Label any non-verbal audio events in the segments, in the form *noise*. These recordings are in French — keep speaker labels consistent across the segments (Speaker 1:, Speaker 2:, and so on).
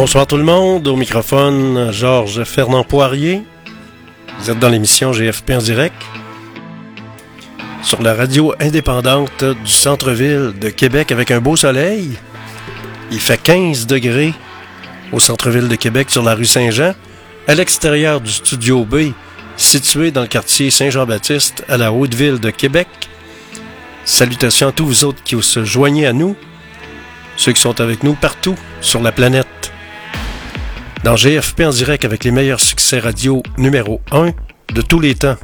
Speaker 1: Bonsoir tout le monde, au microphone Georges Fernand Poirier. Vous êtes dans l'émission GFP en direct sur la radio indépendante du centre-ville de Québec avec un beau soleil. Il fait 15 degrés au centre-ville de Québec sur la rue Saint-Jean, à l'extérieur du studio B, situé dans le quartier Saint-Jean-Baptiste à la Haute-Ville de Québec. Salutations à tous vous autres qui se joignez à nous, ceux qui sont avec nous partout sur la planète. Dans GFP en direct avec les meilleurs succès radio numéro 1 de tous les temps.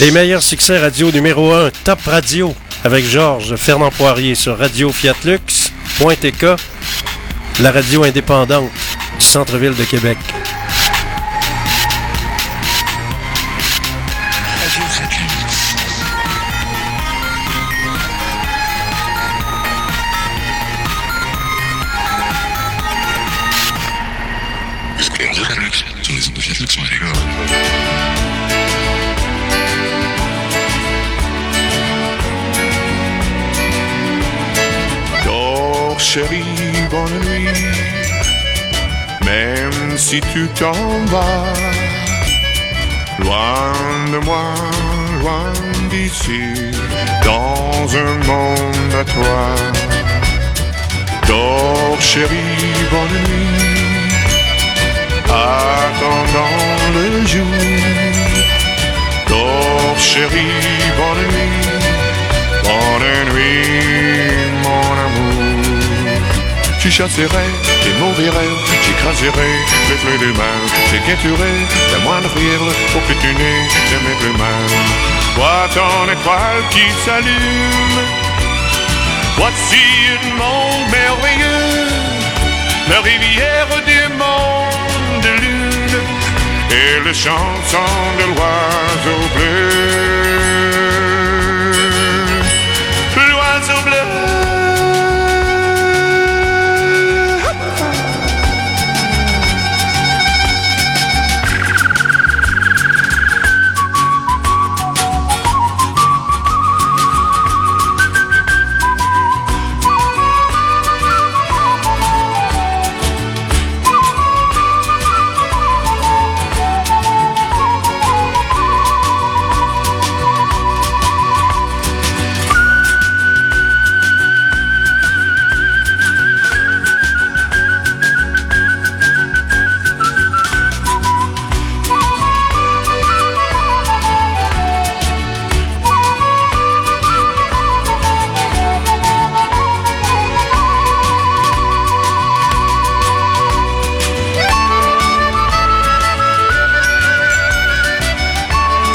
Speaker 1: Les meilleurs succès radio numéro 1, Top Radio, avec Georges Fernand Poirier sur Radio Fiatlux.tk, la radio indépendante du centre-ville de Québec.
Speaker 2: Tu t'en vas, loin de moi, loin d'ici, dans un monde à toi. Dors, chérie, bonne nuit, attendant le jour. Dors, chérie, bonne nuit, bonne nuit. Tu chasserais tes mauvais rêves, j'écraserais les fleurs des mains, j'équêterais la moindre pour que tu n'aies jamais plus mal. Vois ton étoile qui s'allume, voici une monde merveilleux, la rivière du monde de lune et le chanson de l'oiseau bleu.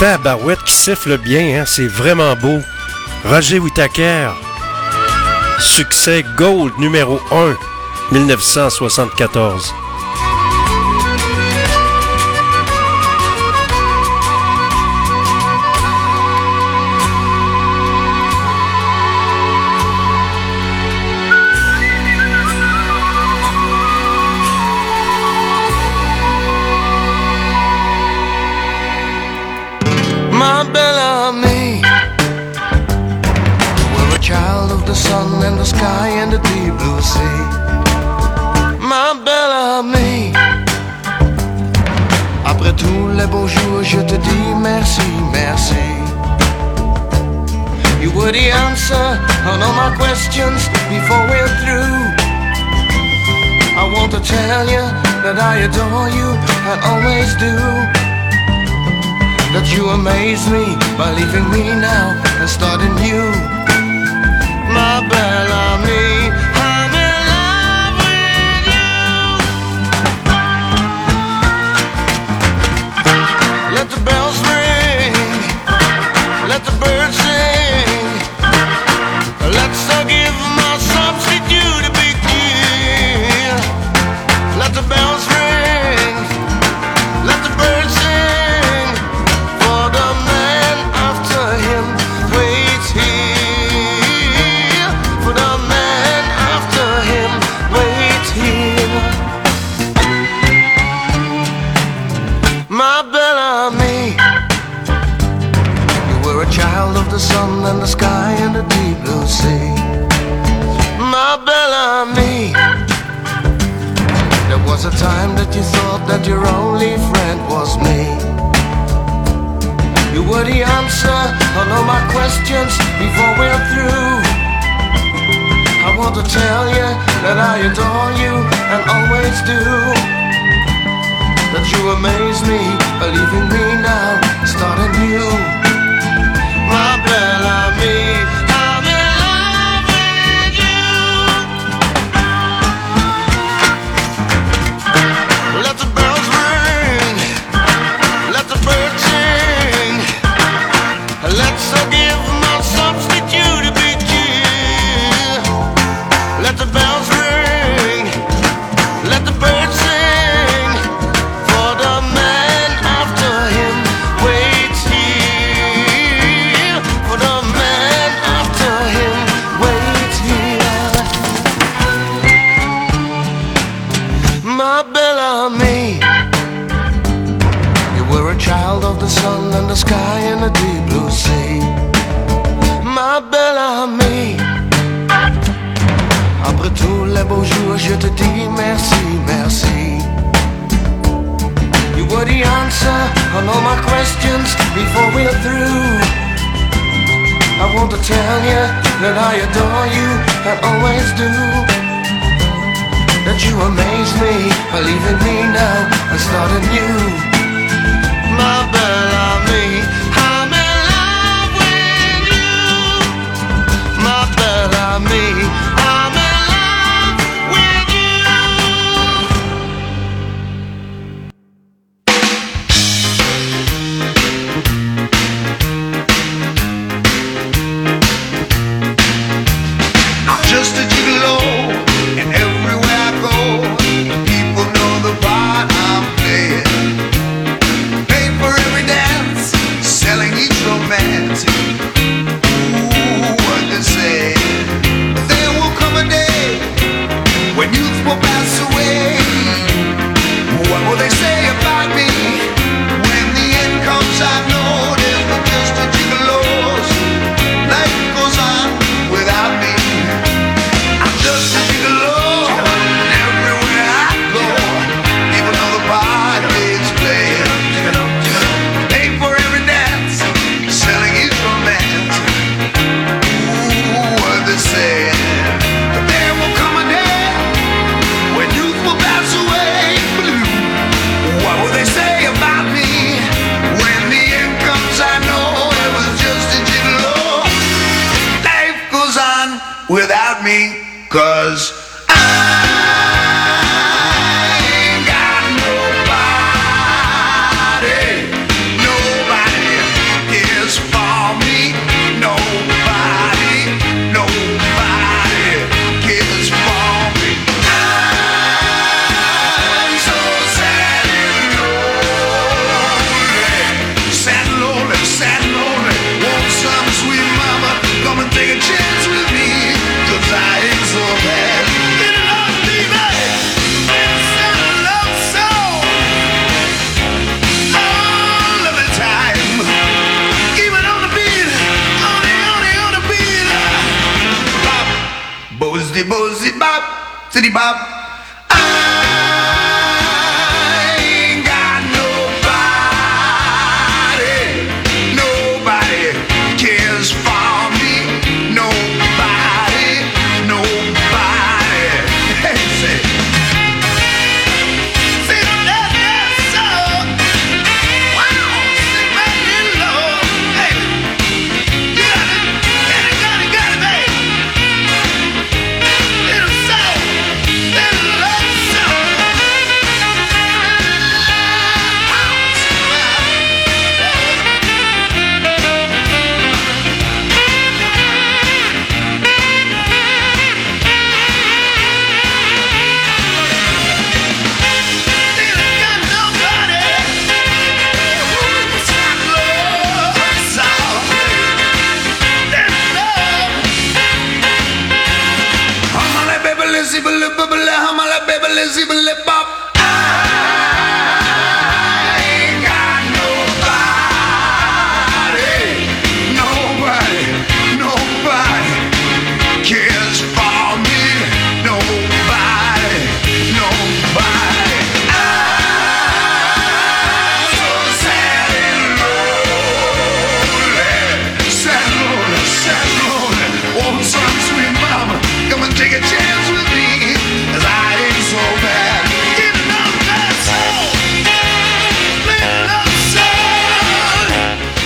Speaker 1: Tabarouette qui siffle bien, hein? c'est vraiment beau. Roger Whittaker. Succès Gold numéro 1, 1974.
Speaker 3: The answer on all my questions before we're through. I want to tell you that I adore you and always do that you amaze me by leaving me now and starting new. My Bellamy, questions before we're through. I want to tell you that I adore you and always do. That you amaze me, believing me now, starting new.
Speaker 4: On all my questions before we're through. I want to tell you that I adore you and always do. That you amaze me, believe in me now and start anew. My belle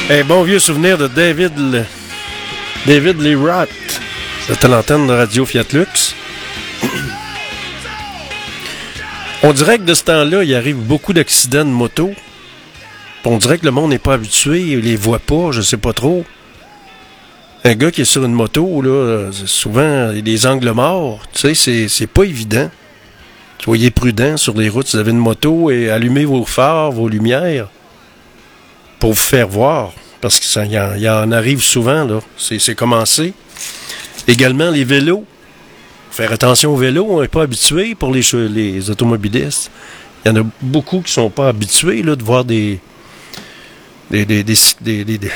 Speaker 1: Un bon vieux souvenir de David, Le- David Lee Roth. C'était l'antenne de Radio Fiat Lux. *clears throat* On dirait que de ce temps-là, il arrive beaucoup d'accidents de moto. On dirait que le monde n'est pas habitué, il les voit pas, je sais pas trop. Un gars qui est sur une moto, là, souvent, il y a des angles morts. Tu sais, c'est- pas évident. Soyez prudents sur les routes si vous avez une moto et allumez vos phares, vos lumières pour vous faire voir. Parce qu'il y, en- y en arrive souvent, là. C'est commencé. Également, les vélos. Faire attention aux vélos, on n'est pas habitué pour les, les automobilistes. Il y en a beaucoup qui sont pas habitués là, de voir des, des- des-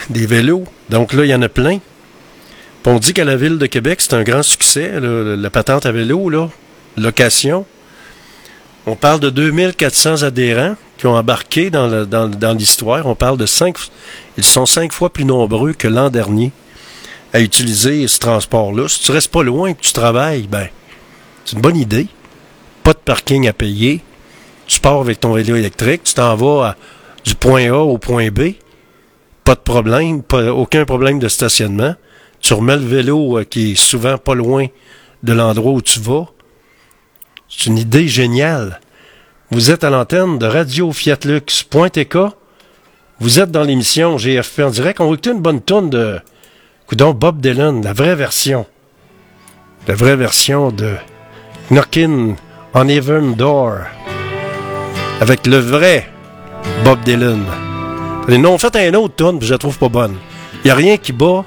Speaker 1: des vélos. Donc là, il y en a plein. Puis on dit qu'à la ville de Québec, c'est un grand succès, là, la patente à vélo, là, location. On parle de 2400 adhérents qui ont embarqué dans, l'histoire. On parle de cinq, ils sont cinq fois plus nombreux que l'an dernier à utiliser ce transport-là. Si tu restes pas loin et que tu travailles, ben, c'est une bonne idée. Pas de parking à payer. Tu pars avec ton vélo électrique, tu t'en vas du point A au point B. Pas de problème, aucun problème de stationnement. Tu remets le vélo euh, qui est souvent pas loin de l'endroit où tu vas. C'est une idée géniale. Vous êtes à l'antenne de Radio Fiat Lux. .tk. Vous êtes dans l'émission GFP en direct. On va écouter une bonne tonne de coudon Bob Dylan, la vraie version. La vraie version de Knockin' on Heaven Door. Avec le vrai Bob Dylan. Et non, faites un autre tune, puis je la trouve pas bonne. Il a rien qui bat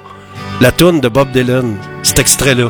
Speaker 1: la tune de Bob Dylan, cet extrait-là.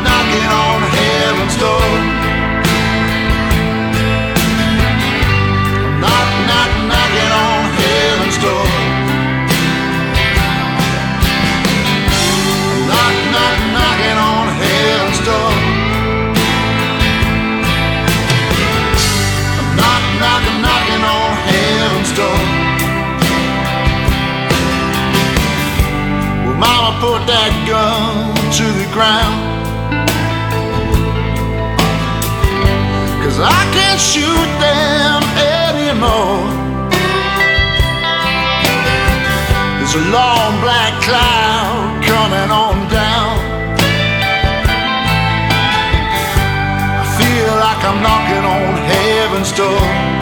Speaker 4: knocking on heaven's door. Knock, knock, knocking on heaven's door. Knock, knock, knocking on heaven's door. Knock, knock, knocking on heaven's door. Well, Mama put that gun to the ground. Cause I can't shoot them anymore. There's a long black cloud coming on down. I feel like I'm knocking on heaven's door.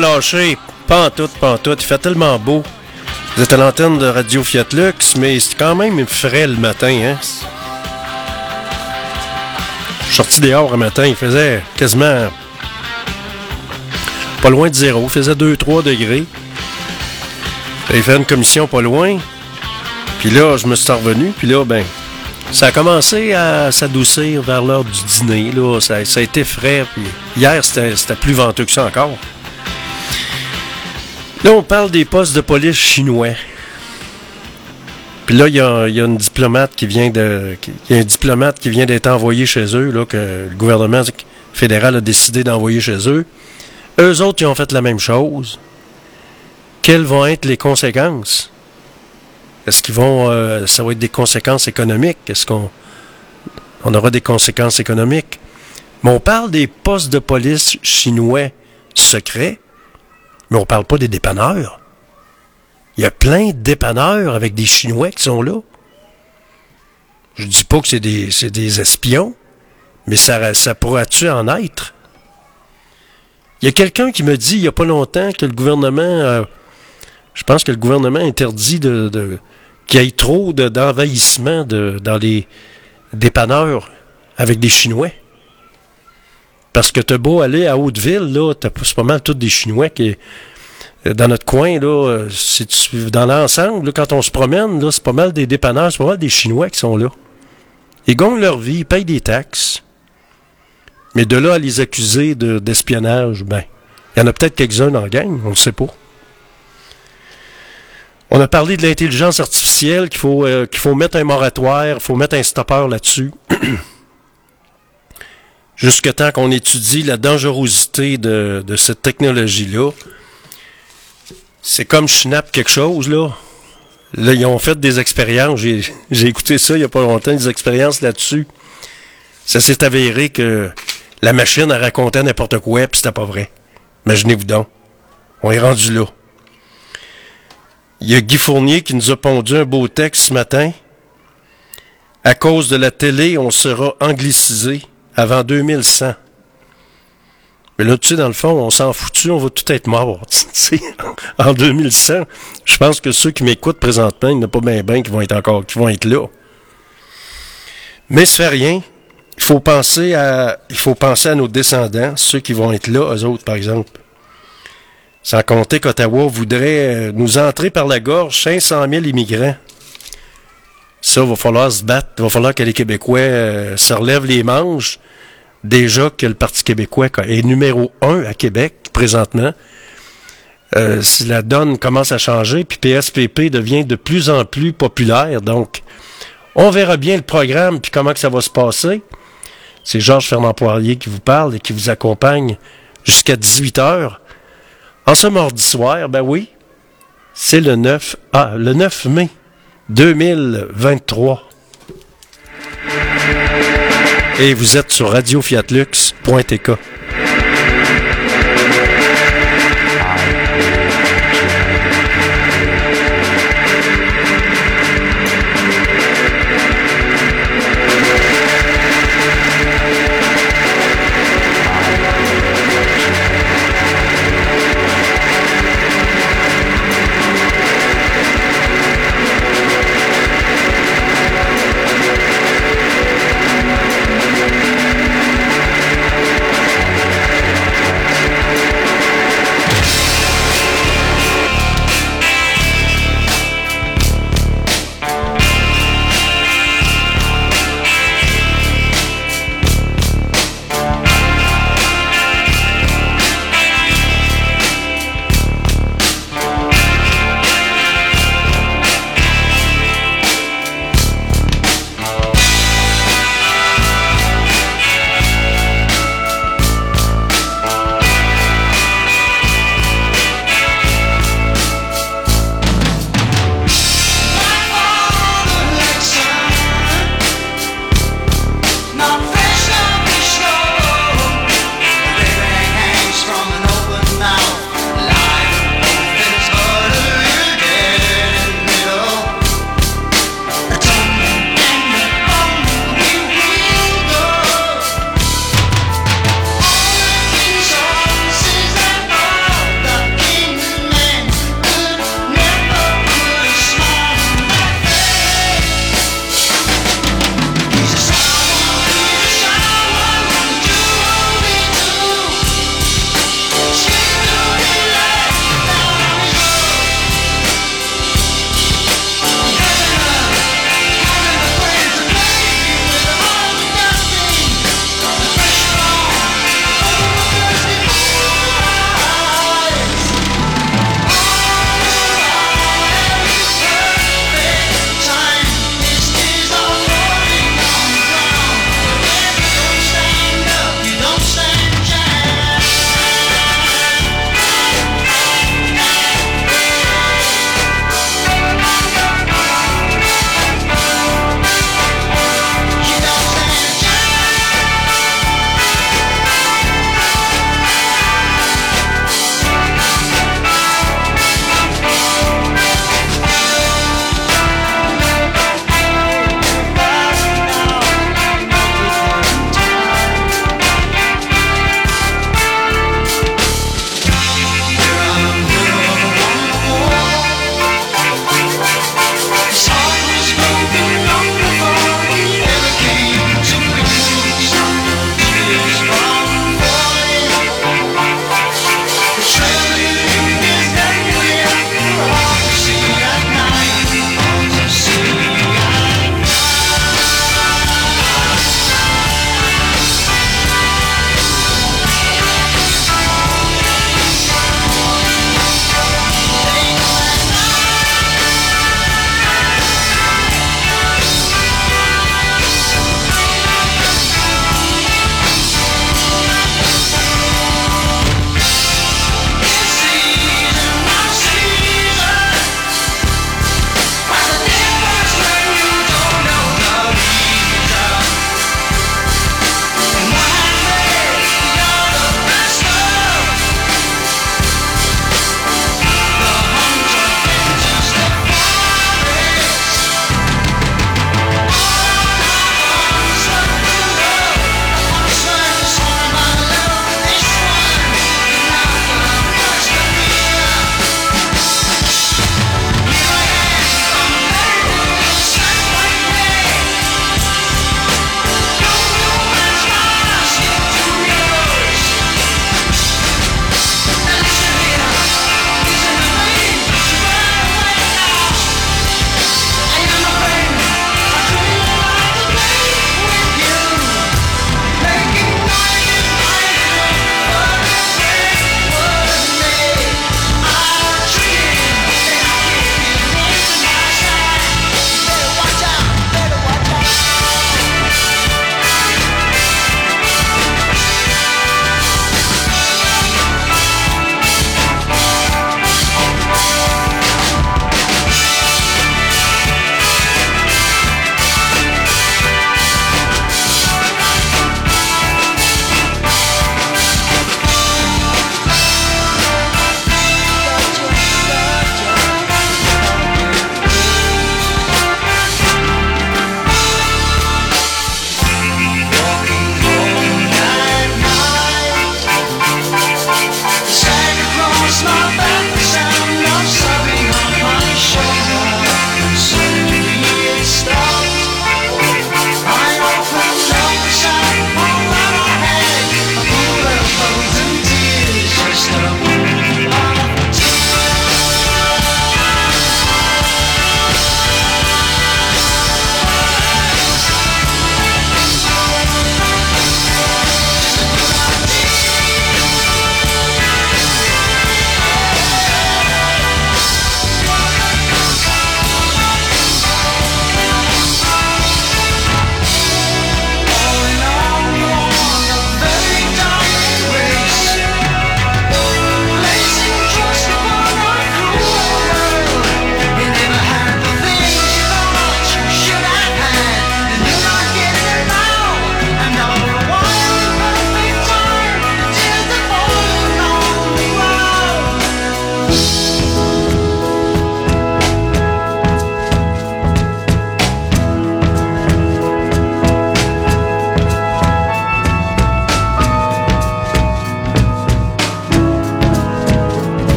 Speaker 1: Pas pas en tout. Il fait tellement beau. Vous êtes à l'antenne de Radio Fiat Lux, mais c'est quand même frais le matin, hein? Je suis sorti dehors un matin, il faisait quasiment pas loin de zéro. Il faisait 2-3 degrés. Il fait une commission pas loin. Puis là, je me suis revenu. Puis là, ben, ça a commencé à s'adoucir vers l'heure du dîner. Là. Ça, ça a été frais. Puis hier, c'était plus venteux que ça encore. Là, on parle des postes de police chinois. Puis là, il y, a, une diplomate qui vient de. Il y a un diplomate qui vient d'être envoyé chez eux, là, que le gouvernement fédéral a décidé d'envoyer chez eux. Eux autres, ils ont fait la même chose. Quelles vont être les conséquences? Est-ce qu'ils vont. Euh, ça va être des conséquences économiques? Est-ce qu'on on aura des conséquences économiques? Mais on parle des postes de police chinois secrets, mais on parle pas des dépanneurs. Il y a plein de dépanneurs avec des Chinois qui sont là. Je dis pas que c'est des, espions, mais ça, ça pourrait-tu en être? Il y a quelqu'un qui me dit il n'y a pas longtemps que le gouvernement, euh, je pense que le gouvernement interdit de, qu'il y ait trop de, d'envahissement de, dans les dépanneurs avec des Chinois. Parce que t'as beau aller à Hauteville, là, t'as pas mal tous des Chinois qui dans notre coin, là, c'est, dans l'ensemble, quand on se promène, là, c'est pas mal des dépanneurs, c'est pas mal des Chinois qui sont là. Ils gagnent leur vie, ils payent des taxes. Mais de là à les accuser de, d'espionnage, ben, il y en a peut-être quelques-uns la gang, on ne sait pas. On a parlé de l'intelligence artificielle, qu'il faut, euh, qu'il faut mettre un moratoire, il faut mettre un stopper là-dessus. *clears throat* Jusque temps qu'on étudie la dangerosité de, de cette technologie-là. C'est comme Schnapp quelque chose, là. Là, ils ont fait des expériences. J'ai, *laughs* écouté ça il n'y a pas longtemps, des expériences là-dessus. Ça s'est avéré que la machine a raconté n'importe quoi, puis c'était pas vrai. Imaginez-vous donc. On est rendu là. Il y a Guy Fournier qui nous a pondu un beau texte ce matin. À cause de la télé, on sera anglicisé avant 2100. Mais là, tu sais, dans le fond, on s'en foutu, on va tout être mort. *laughs* en 2100, je pense que ceux qui m'écoutent présentement, il n'y en a pas bien ben qui vont être encore, qui vont être là. Mais ça fait rien il faut penser à, il faut penser à nos descendants, ceux qui vont être là, eux autres, par exemple. Sans compter qu'Ottawa voudrait euh, nous entrer par la gorge 500 000 immigrants. Ça, va falloir se battre. Il va falloir que les Québécois euh, se relèvent les manches. Déjà que le Parti québécois est numéro un à Québec, présentement. Euh, si la donne commence à changer, puis PSPP devient de plus en plus populaire, donc on verra bien le programme, puis comment que ça va se passer. C'est Georges Fernand Poirier qui vous parle et qui vous accompagne jusqu'à 18 heures. En ce mardi soir, ben oui, c'est le 9, ah, le 9 mai 2023. Et vous êtes sur radiofiatlux.tk.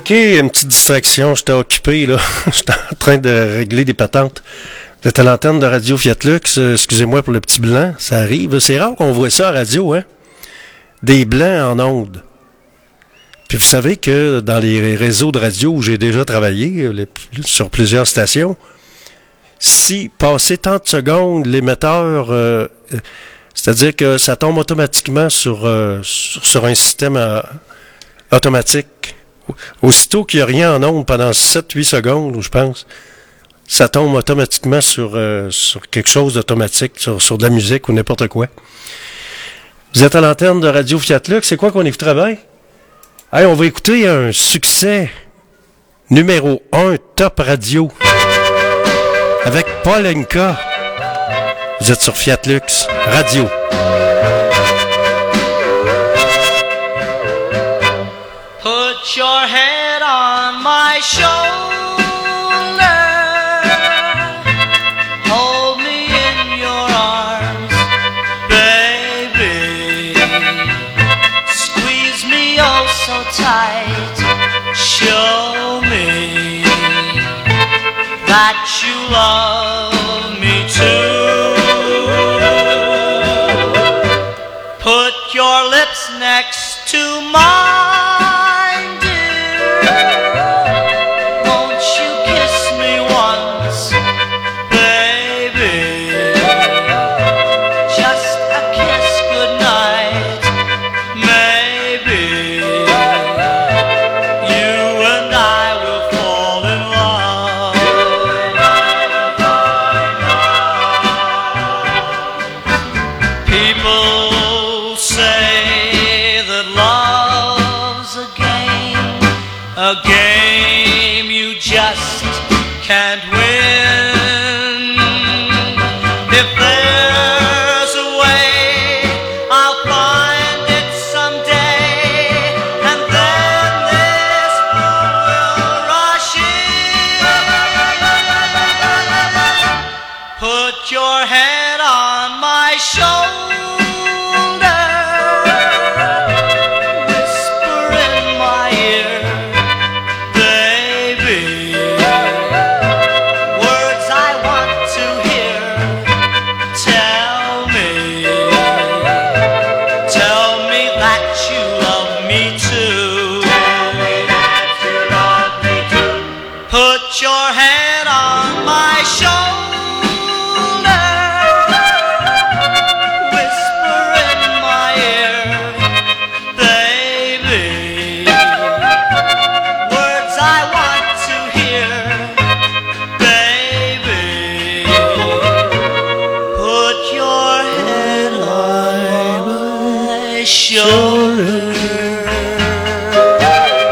Speaker 1: OK, une petite distraction. J'étais occupé, là. *laughs* J'étais en train de régler des patentes. Vous à l'antenne de Radio Fiat Lux. Euh, Excusez-moi pour le petit blanc. Ça arrive. C'est rare qu'on voit ça à radio, hein? Des blancs en ondes. Puis vous savez que dans les réseaux de radio où j'ai déjà travaillé, euh, sur plusieurs stations, si passé tant de secondes, l'émetteur, euh, c'est-à-dire que ça tombe automatiquement sur, sur, un système automatique. Aussitôt qu'il n'y a rien en ondes pendant 7-8 secondes, je pense, ça tombe automatiquement sur, euh, sur quelque chose d'automatique, sur, de la musique ou n'importe quoi. Vous êtes à l'antenne de Radio Fiat Lux. C'est quoi qu'on écouterait bien? Hey, on va écouter un succès numéro 1 Top Radio avec Paul Enka. Vous êtes sur Fiat Lux Radio.
Speaker 5: Put your head on my shoulder. Hold me in your arms, baby. Squeeze me oh so tight. Show me that you love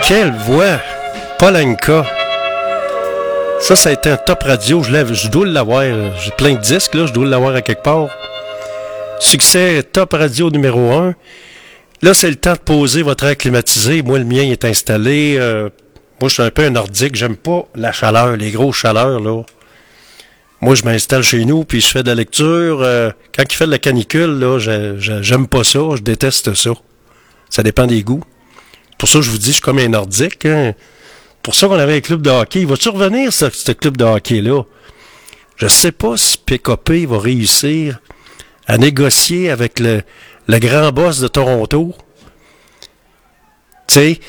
Speaker 1: Quelle voix! Paul Anka. Ça, ça a été un top radio. Je, lève, je dois l'avoir. J'ai plein de disques, là. Je dois l'avoir à quelque part. Succès top radio numéro 1. Là, c'est le temps de poser votre air climatisé. Moi, le mien est installé. euh, moi, je suis un peu un nordique. J'aime pas la chaleur, les grosses chaleurs, là. Moi, je m'installe chez nous, puis je fais de la lecture. euh, quand il fait de la canicule, là, j'aime pas ça. Je déteste ça. Ça dépend des goûts. Pour ça, je vous dis, je suis comme un nordique. hein. Pour ça qu'on avait un club de hockey. Il va-tu revenir, ce, ce club de hockey-là? Je sais pas si PKP va réussir à négocier avec le, le grand boss de Toronto. Tu sais,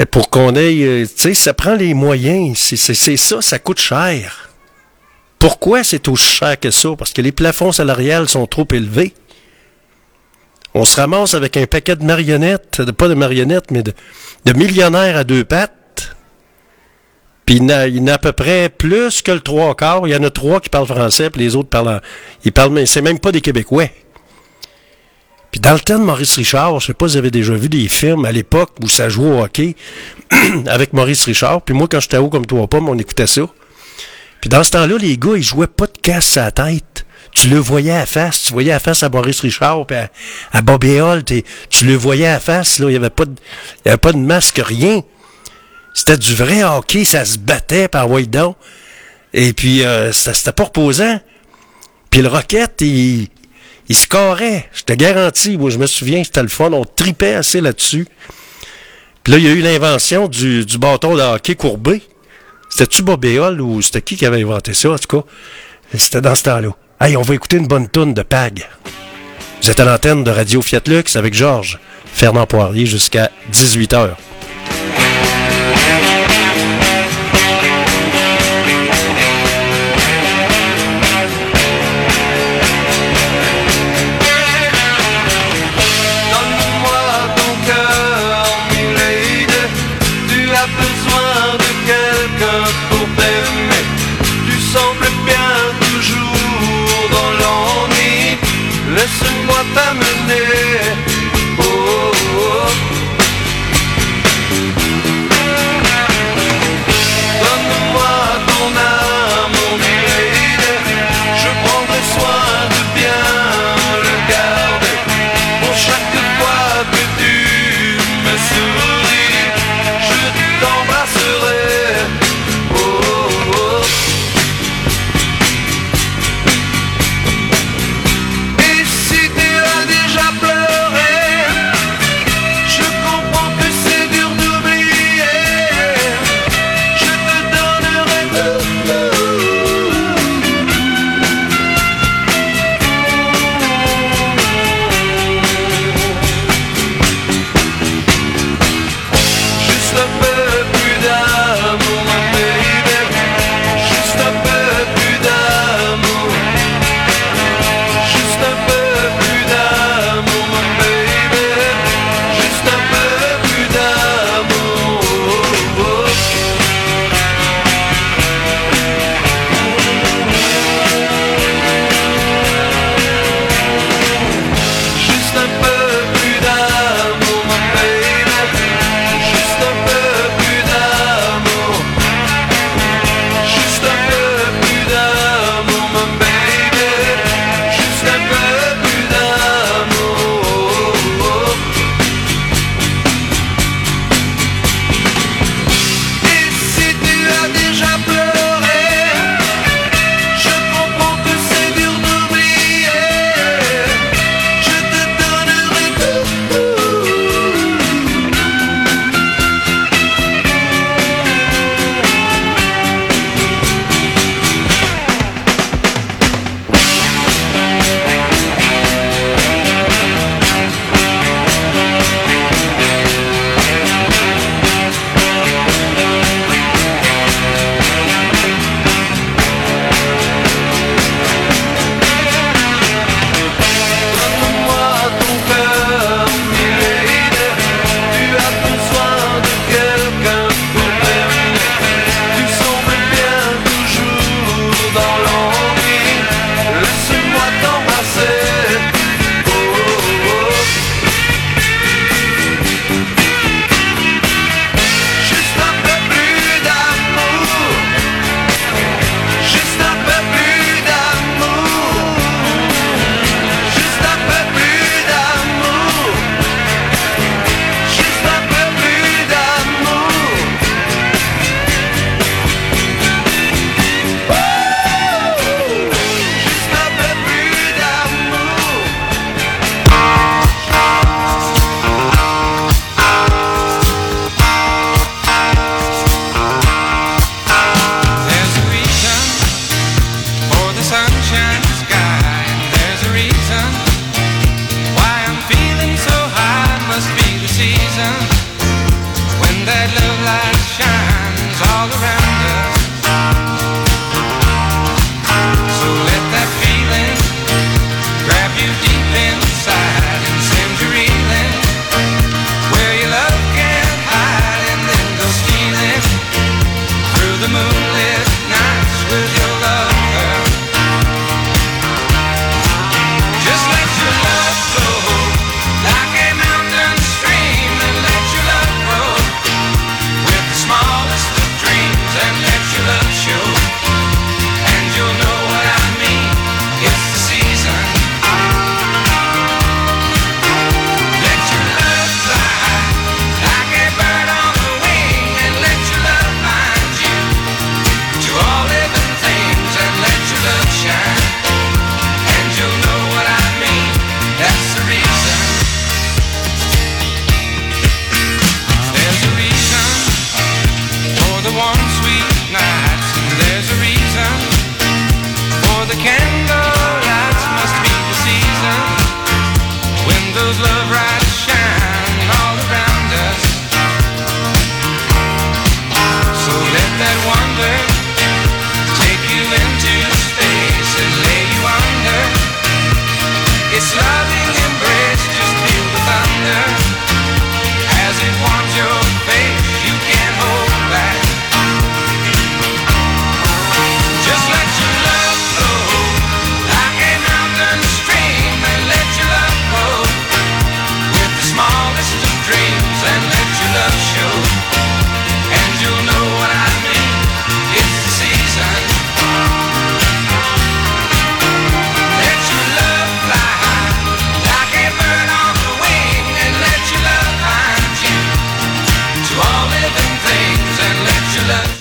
Speaker 1: euh, pour qu'on ait... euh, Tu sais, ça prend les moyens. C'est ça, ça coûte cher. Pourquoi c'est aussi cher que ça? Parce que les plafonds salariales sont trop élevés. On se ramasse avec un paquet de marionnettes, pas de marionnettes, mais de, millionnaires à deux pattes. Puis il y en a- à peu près plus que le trois quarts. Il y en a trois qui parlent français, puis les autres parlent. en- Ils parlent, mais c'est même pas des Québécois. Puis dans le temps de Maurice Richard, je sais pas si vous avez déjà vu des films à l'époque où ça jouait au hockey *clears throat* avec Maurice Richard. Puis moi, quand j'étais haut comme toi, pas, on écoutait ça. Puis dans ce temps-là, les gars, ils jouaient pas de casse à la tête tu le voyais à face, tu voyais à face à Boris Richard, puis à, à Bobby Hall, tu le voyais à face, là, il n'y avait, pas de, avait pas de masque, rien. C'était du vrai hockey, ça se battait par Wildon. Et puis, euh, ça c'était pas reposant. Puis le Rocket, il, il scorait, je te garantis, moi je me souviens, c'était le fun, on tripait assez là-dessus.
Speaker 6: Puis là, il y a eu l'invention du, du bâton de hockey courbé. C'était-tu Bobéol ou c'était qui qui avait inventé ça, en tout cas? C'était dans ce temps-là. Hey, on va écouter une bonne tourne de PAG. Vous êtes à l'antenne de Radio Fiat Lux avec Georges, Fernand Poirier jusqu'à 18h.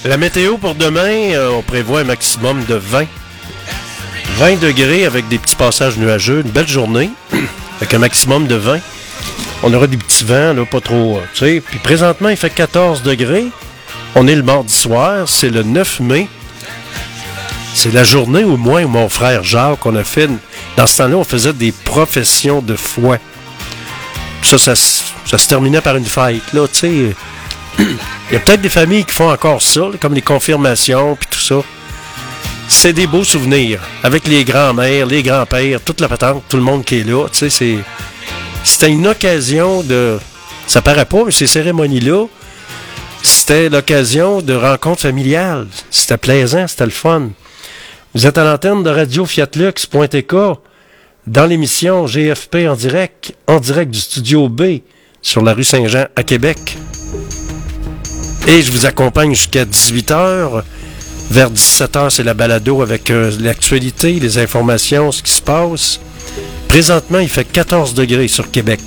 Speaker 1: La météo pour demain, euh, on prévoit un maximum de 20. 20 degrés avec des petits passages nuageux. Une belle journée *clears throat* avec un maximum de 20. On aura des petits vents, là, pas trop. euh. Puis présentement, il fait 14 degrés. On est le mardi soir, c'est le 9 mai. C'est la journée où moi et mon frère Jacques, on a fait. Dans ce temps-là, on faisait des professions de foi. Ça, ça, ça se terminait par une fête, là, tu sais. Il y a peut-être des familles qui font encore ça, comme les confirmations puis tout ça. C'est des beaux souvenirs. Avec les grands-mères, les grands-pères, toute la patente, tout le monde qui est là. Tu sais, c'est. C'était une occasion de. Ça paraît pas, mais ces cérémonies-là, c'était l'occasion de rencontres familiales. C'était plaisant, c'était le fun. Vous êtes à l'antenne de Radio Fiatlux.tk dans l'émission GFP en direct, en direct du studio B sur la rue Saint-Jean à Québec. Et je vous accompagne jusqu'à 18h. Vers 17h, c'est la balado avec euh, l'actualité, les informations, ce qui se passe. Présentement, il fait 14 degrés sur Québec.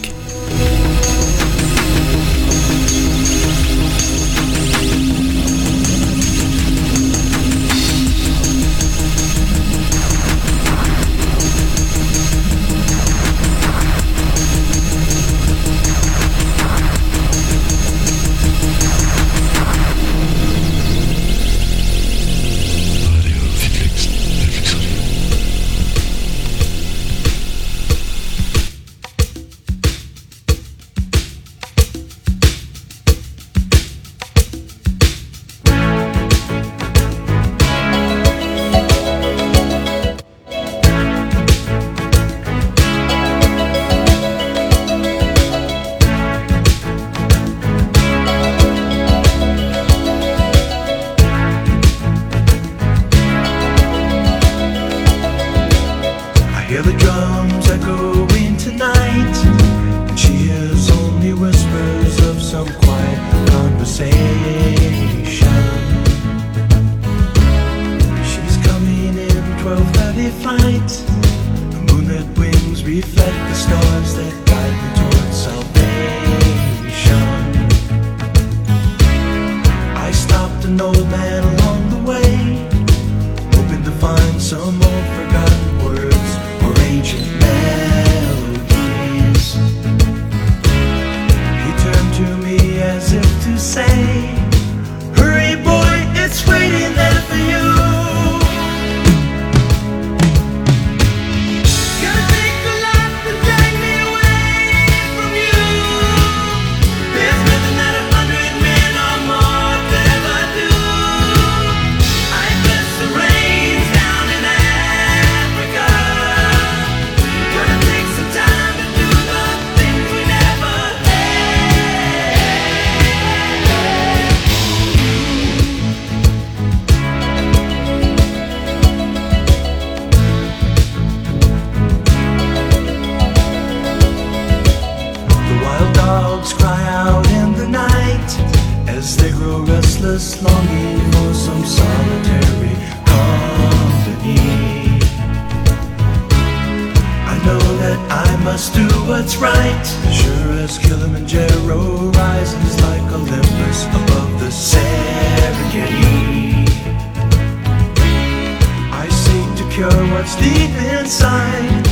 Speaker 7: Inside,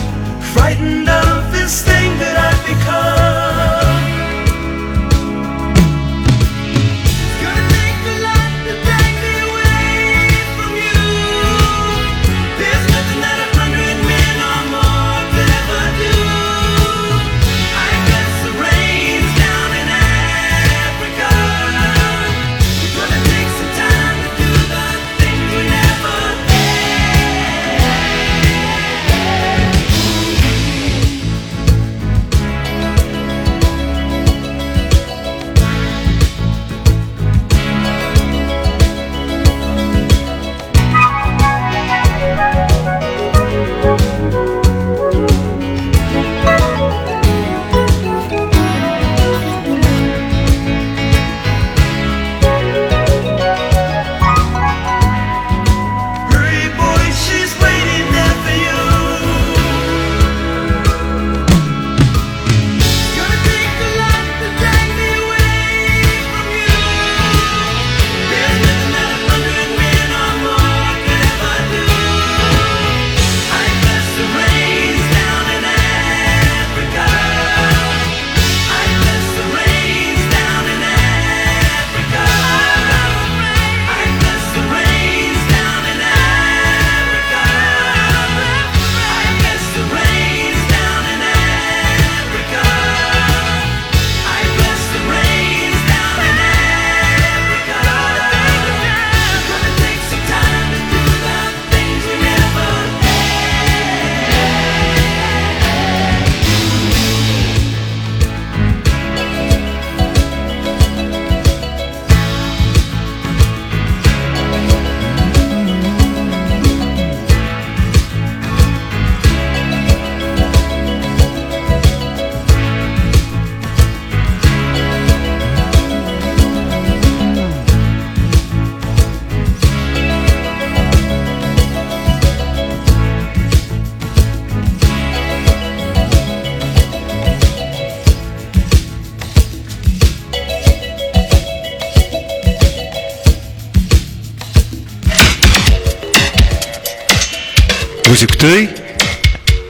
Speaker 7: frightened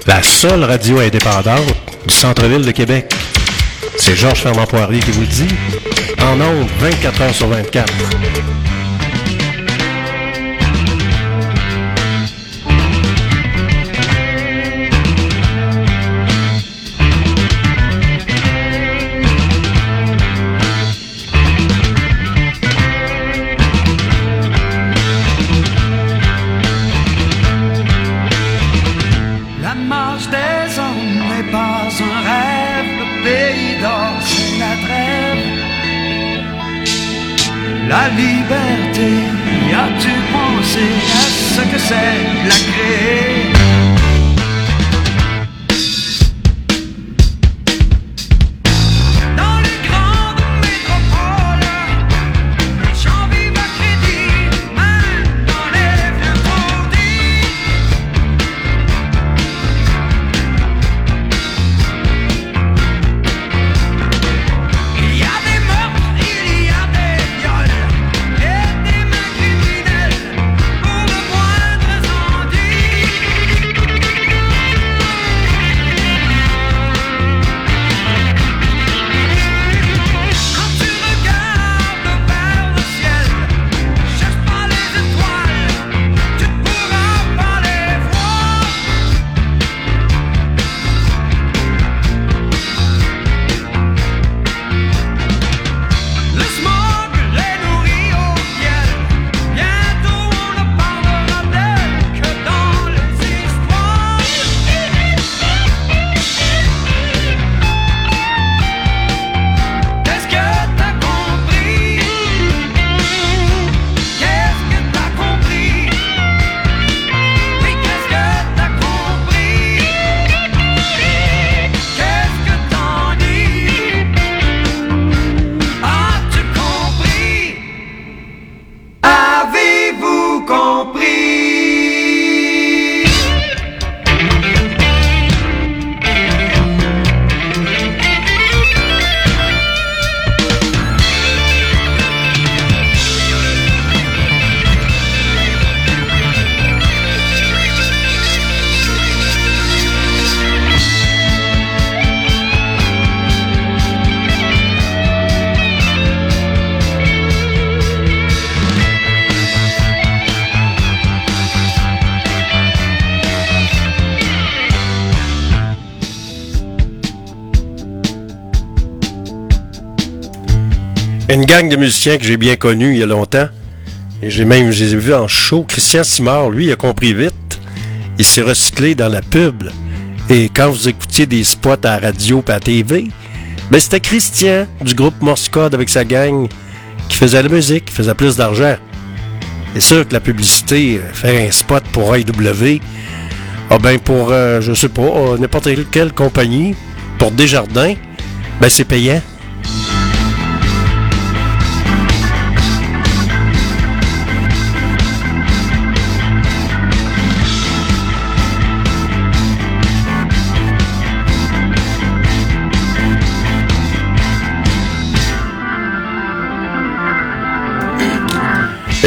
Speaker 1: la seule radio indépendante du centre-ville de Québec. C'est Georges Fernand Poirier qui vous le dit. En ondes, 24 heures sur 24. De musiciens que j'ai bien connus il y a longtemps. Et j'ai même, je les ai vus en show. Christian Simard, lui, il a compris vite. Il s'est recyclé dans la pub. Et quand vous écoutiez des spots à radio et à TV, ben c'était Christian du groupe Morse Code avec sa gang qui faisait la musique, qui faisait plus d'argent. C'est sûr que la publicité, euh, faire un spot pour AEW, ah ben pour, euh, je sais pas, euh, n'importe quelle compagnie, pour Desjardins, ben c'est payant.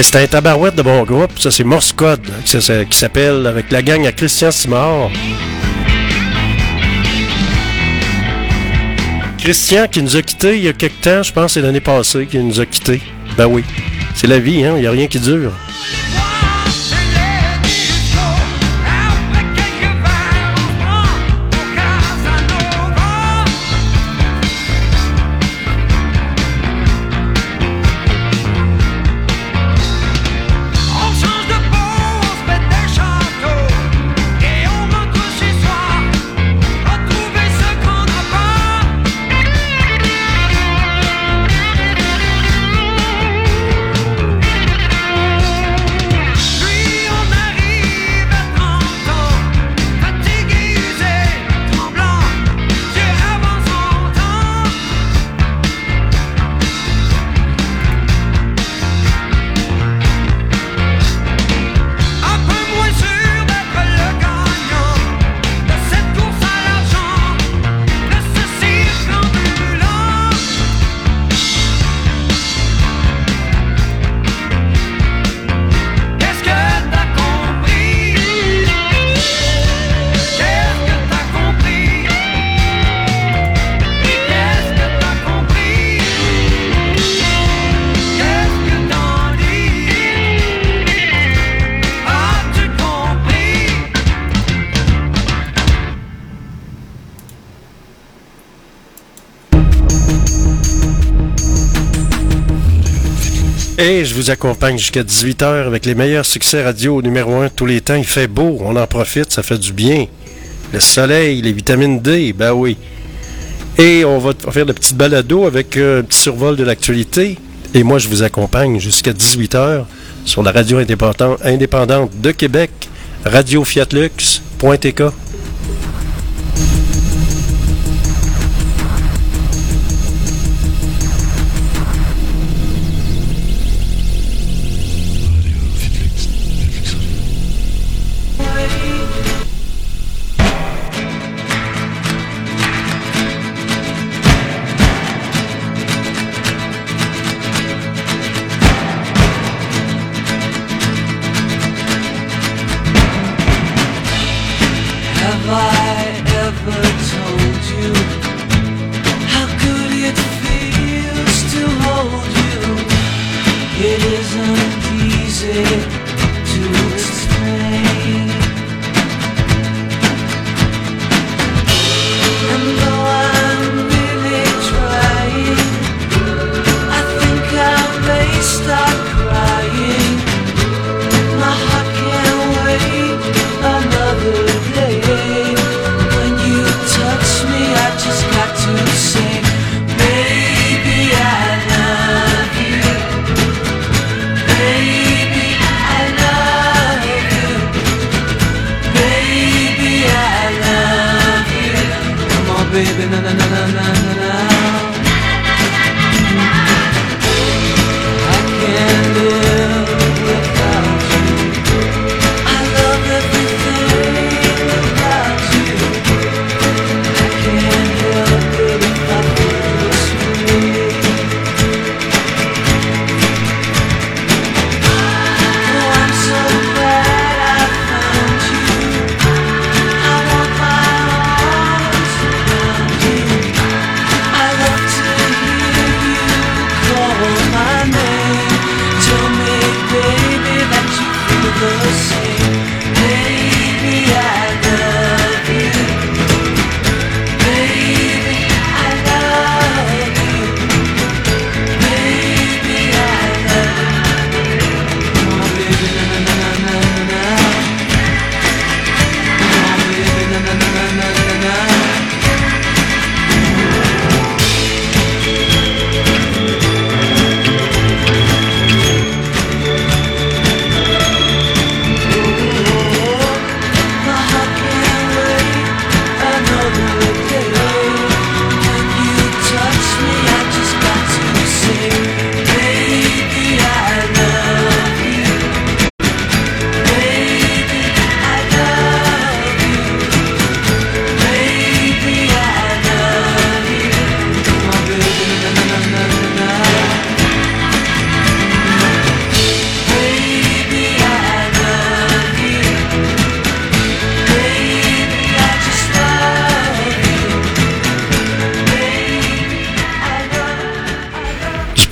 Speaker 1: C'est un tabarouette de bon groupe. Ça, c'est Morse Code, qui, s'appelle avec la gang à Christian Simard. Christian qui nous a quittés il y a quelque temps, je pense c'est l'année passée qu'il nous a quittés. Ben oui, c'est la vie, hein, il n'y a rien qui dure.
Speaker 8: Je vous accompagne jusqu'à 18h avec les meilleurs succès radio numéro 1 tous les temps. Il fait beau, on en profite, ça fait du bien. Le soleil, les vitamines D, ben oui. Et on va faire le petit balado avec euh, un petit survol de l'actualité. Et moi, je vous accompagne jusqu'à 18h sur la radio indépendante, de Québec, Radio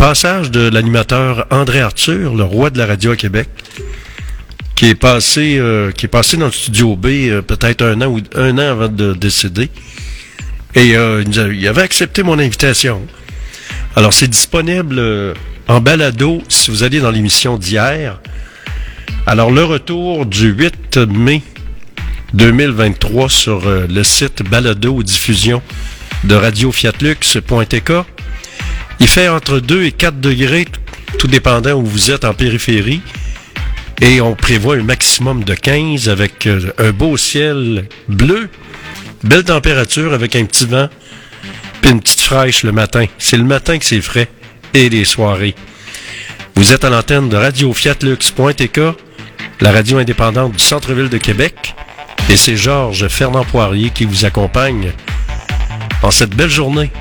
Speaker 8: passage de l'animateur André Arthur, le roi de la radio à Québec, qui est passé, euh, qui est passé dans le studio B euh, peut-être un an ou un an avant de décéder. Et euh, il, avait accepté mon invitation. Alors c'est disponible euh, en balado si vous allez dans l'émission d'hier. Alors le retour du 8 mai 2023 sur euh, le site balado diffusion de radiofiatlux.tk. Il fait entre 2 et 4 degrés, tout dépendant où vous êtes en périphérie. Et on prévoit un maximum de 15 avec euh, un beau ciel bleu, belle température avec un petit vent, puis une petite fraîche le matin. C'est le matin que c'est frais et les soirées. Vous êtes à l'antenne de radiofiatlux.tk, la radio indépendante du centre-ville de Québec. Et c'est Georges Fernand Poirier qui vous accompagne en cette belle journée.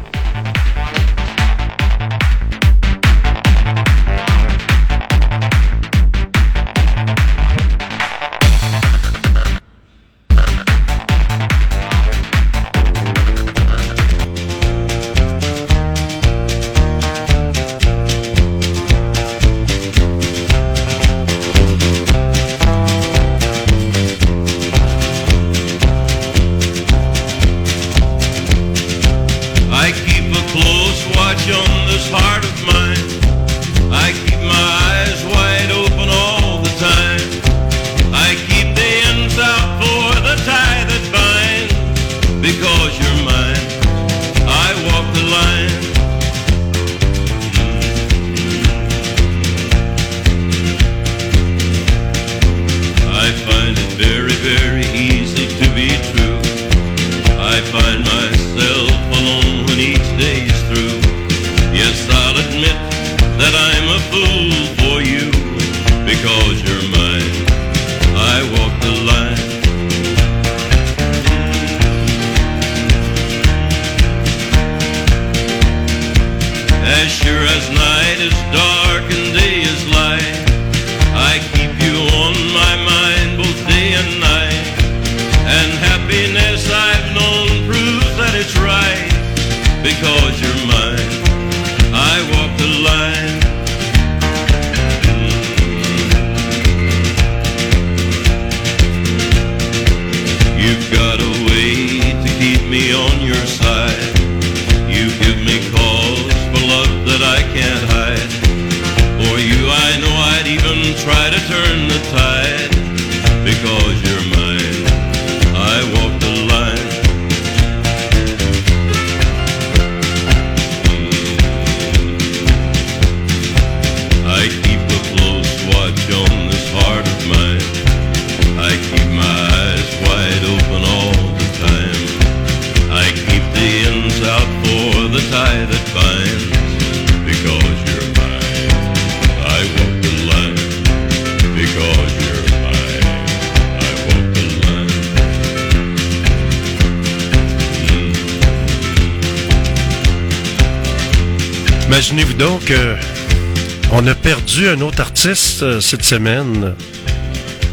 Speaker 9: Euh, cette semaine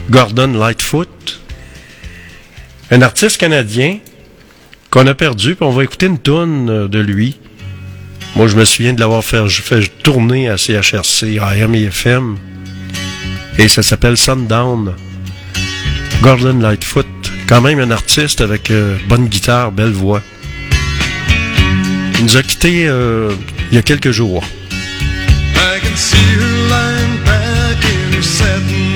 Speaker 9: Gordon Lightfoot, un artiste canadien qu'on a perdu, puis on va écouter une tonne euh, de lui. Moi, je me souviens de l'avoir fait, tourner à CHRC, AM et FM, et ça s'appelle Sundown. Gordon Lightfoot, quand même un artiste avec euh, bonne guitare, belle voix. Il nous a quittés il y a quelques jours.
Speaker 10: I can see back.
Speaker 9: setting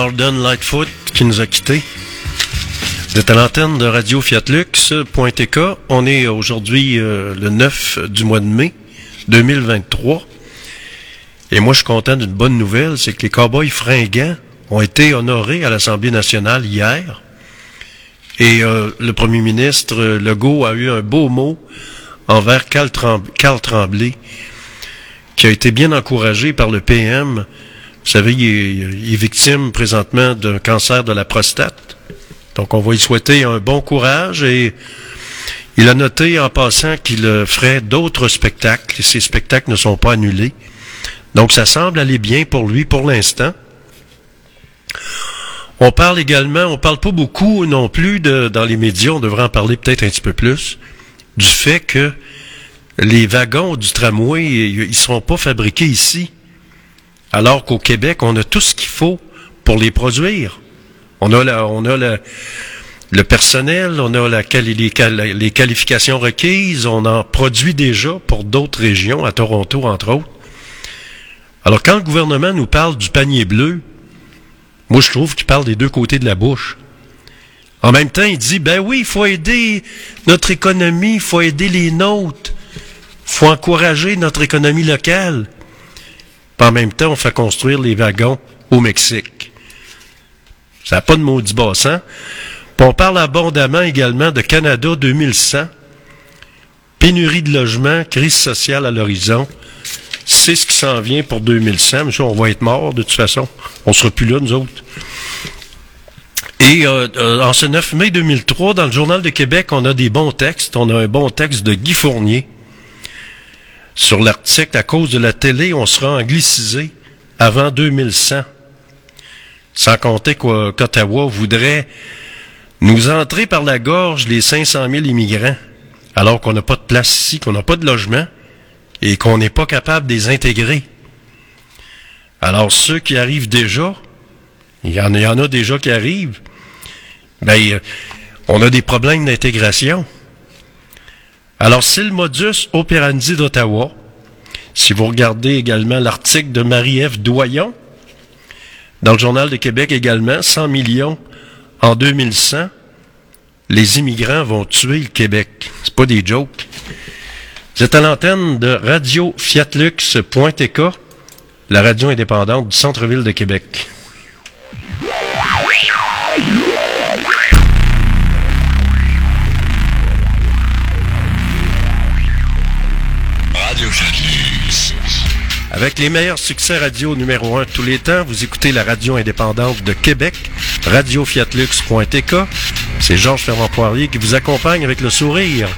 Speaker 9: Gordon Lightfoot qui nous a quittés. Vous êtes à l'antenne de Radio Fiat On est aujourd'hui euh, le 9 du mois de mai 2023.
Speaker 1: Et moi, je suis content d'une bonne nouvelle, c'est que les cowboys fringants ont été honorés à l'Assemblée nationale hier. Et euh, le premier ministre euh, Legault a eu un beau mot envers Carl, Tremblay, qui a été bien encouragé par le PM vous savez, il est, victime présentement d'un cancer de la prostate. Donc, on va lui souhaiter un bon courage et il a noté en passant qu'il ferait d'autres spectacles. Ces spectacles ne sont pas annulés. Donc, ça semble aller bien pour lui pour l'instant. On parle également, on parle pas beaucoup non plus dans les médias, on devrait en parler peut-être un petit peu plus, du fait que les wagons du tramway, ils seront pas fabriqués ici. Alors qu'au Québec, on a tout ce qu'il faut pour les produire. On a la, on a le personnel, on a les, les qualifications requises, on en produit déjà pour d'autres régions, à Toronto entre autres. Alors quand le gouvernement nous parle du panier bleu, moi je trouve qu'il parle des deux côtés de la bouche. En même temps, il dit, ben oui, il faut aider notre économie, il faut aider les nôtres, il faut encourager notre économie locale. En même temps, on fait construire les wagons au Mexique. Ça n'a pas de maudit bassin. Puis on parle abondamment également de Canada 2100. Pénurie de logement, crise sociale à l'horizon. C'est ce qui s'en vient pour 2100. Mais ça, on va être mort de toute façon. On sera plus là, nous autres. Et euh, euh, en ce 9 mai 2003, dans le Journal de Québec, on a des bons textes. On a un bon texte de Guy Fournier. Sur l'article, à cause de la télé, on sera anglicisé avant 2100. Sans compter qu'O- qu'Ottawa voudrait nous entrer par la gorge les 500 000 immigrants, alors qu'on n'a pas de place ici, qu'on n'a pas de logement et qu'on n'est pas capable de les intégrer. Alors ceux qui arrivent déjà, il y en, il y en a déjà qui arrivent, ben, euh, on a des problèmes d'intégration. Alors c'est le modus operandi d'Ottawa. Si vous regardez également l'article de Marie-Ève Doyon, dans le Journal de Québec également, 100 millions en 2100, les immigrants vont tuer le Québec. C'est pas des jokes. Vous êtes à l'antenne de Radio Fiatlux.tk, la radio indépendante du centre-ville de Québec. Avec les meilleurs succès radio numéro un de tous les temps, vous écoutez la radio indépendante de Québec, radiofiatlux.tk. C'est Georges Fermand Poirier qui vous accompagne avec le sourire,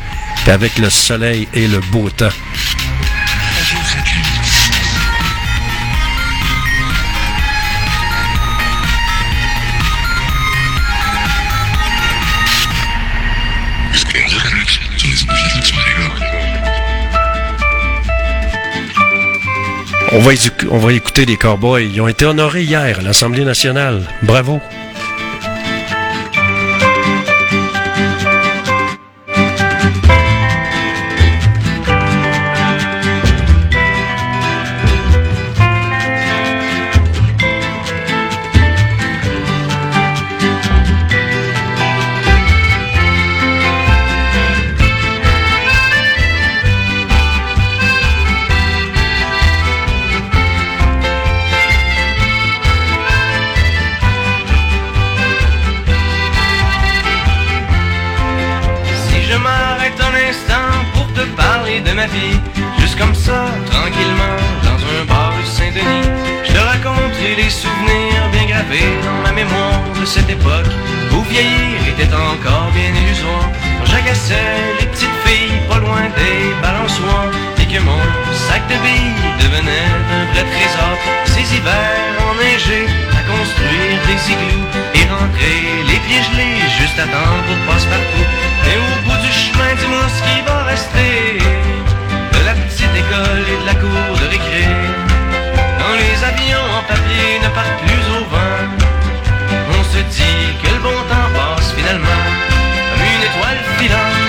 Speaker 1: et avec le soleil et le beau temps. On va, écouter les Cowboys. Ils ont été honorés hier à l'Assemblée nationale. Bravo.
Speaker 11: Cette époque où vieillir était encore bien illusoire. Quand j'agaçais les petites filles pas loin des balançoires et que mon sac de billes devenait un vrai trésor. Ces hivers enneigés à construire des igloos et rentrer les pieds gelés juste à temps pour passe-partout. Et au bout du chemin, dis-moi ce qui va rester de la petite école et de la cour de récré. Quand les avions en papier ne partent plus au vent, se dit que le bon temps passe finalement comme une étoile filante.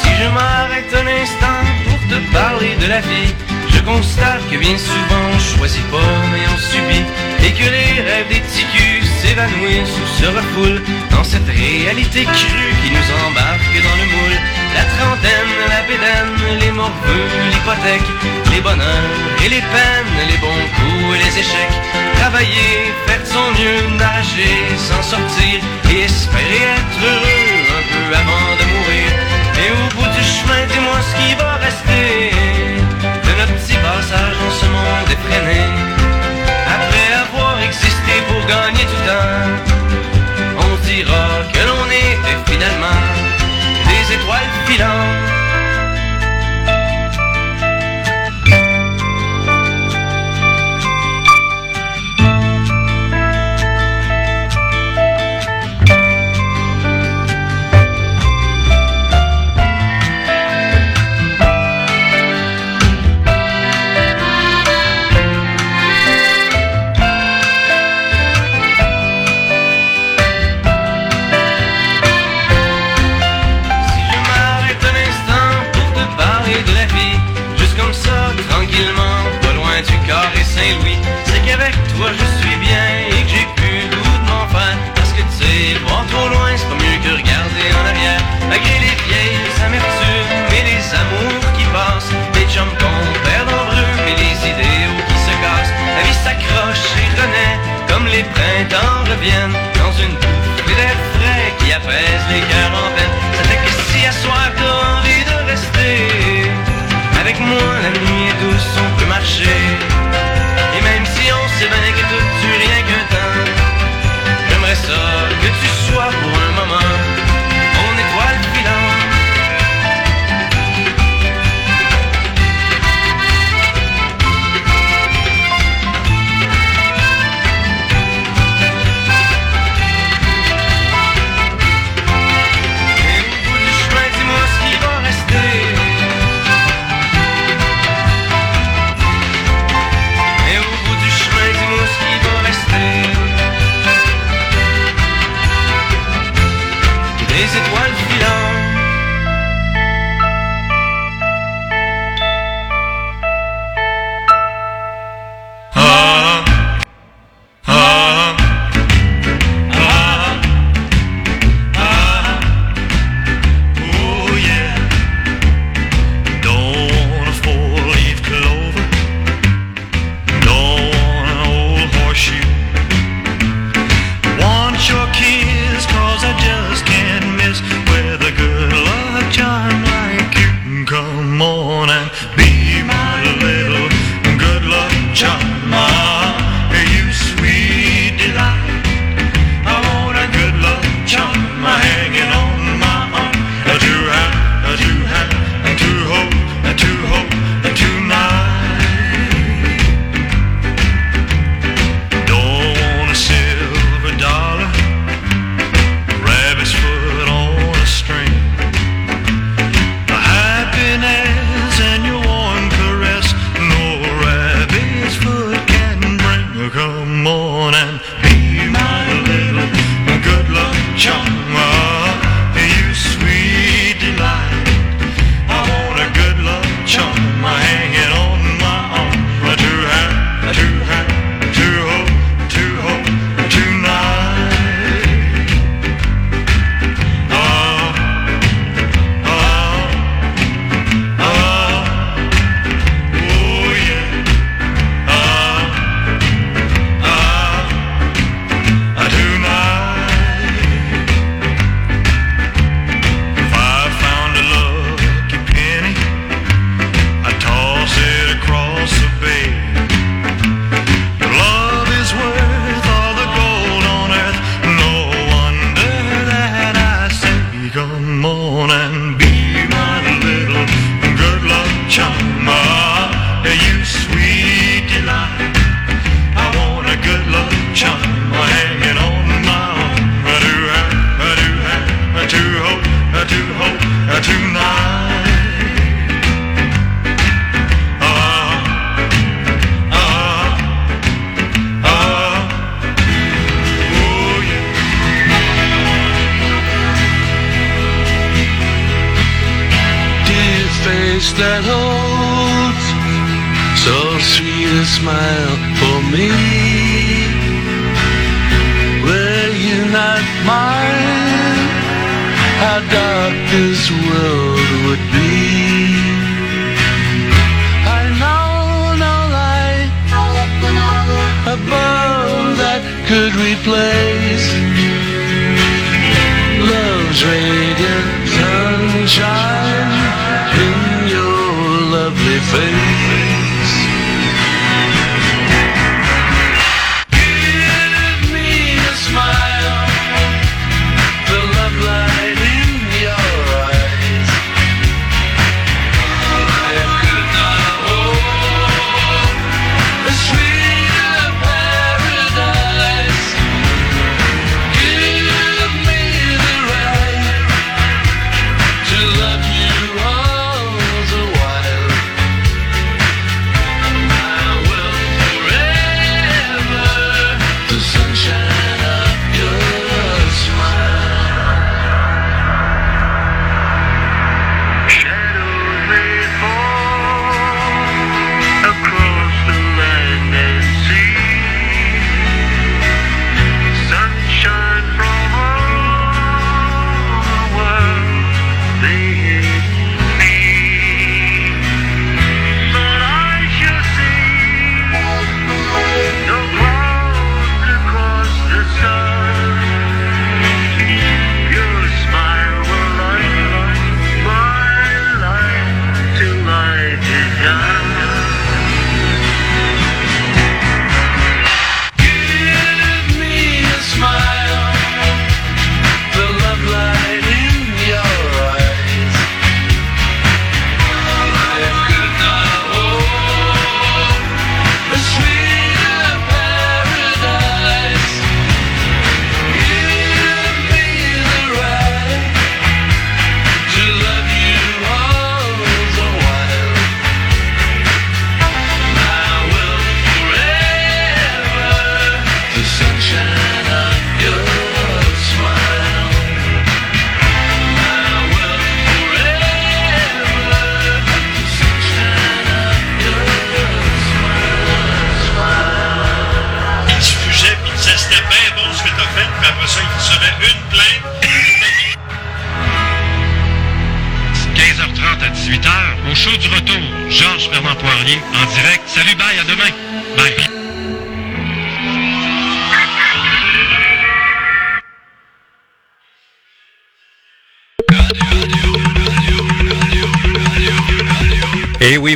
Speaker 11: Si je m'arrête un instant pour te parler de la vie, je constate que bien souvent on choisit pas mais on subit et
Speaker 12: des ticus s'évanouissent ou se refoulent dans cette réalité crue qui nous embarque dans le moule. La trentaine, la bédaine, les morveux, l'hypothèque, les bonheurs et les peines, les bons coups et les échecs. Travailler, faire son mieux, nager, s'en sortir et espérer être heureux un peu avant de mourir. Et au bout du chemin, dis-moi ce qui va rester de notre petit passage dans ce monde effréné. Pour gagner du temps, on dira que l'on était finalement des étoiles filantes. Qu'avec toi je suis bien et que j'ai plus le de m'en faire. Parce que tu sais, voir trop loin, c'est pas mieux que regarder en arrière. Malgré les vieilles amertumes et les amours qui passent, les chums qu'on perd en brume et les idéaux qui se cassent. La vie s'accroche et renaît comme les printemps reviennent dans une bouffée d'air frais qui apaise les cœurs en peine. Ça fait que si à soir t'as envie de rester avec moi, la nuit est douce, on peut marcher.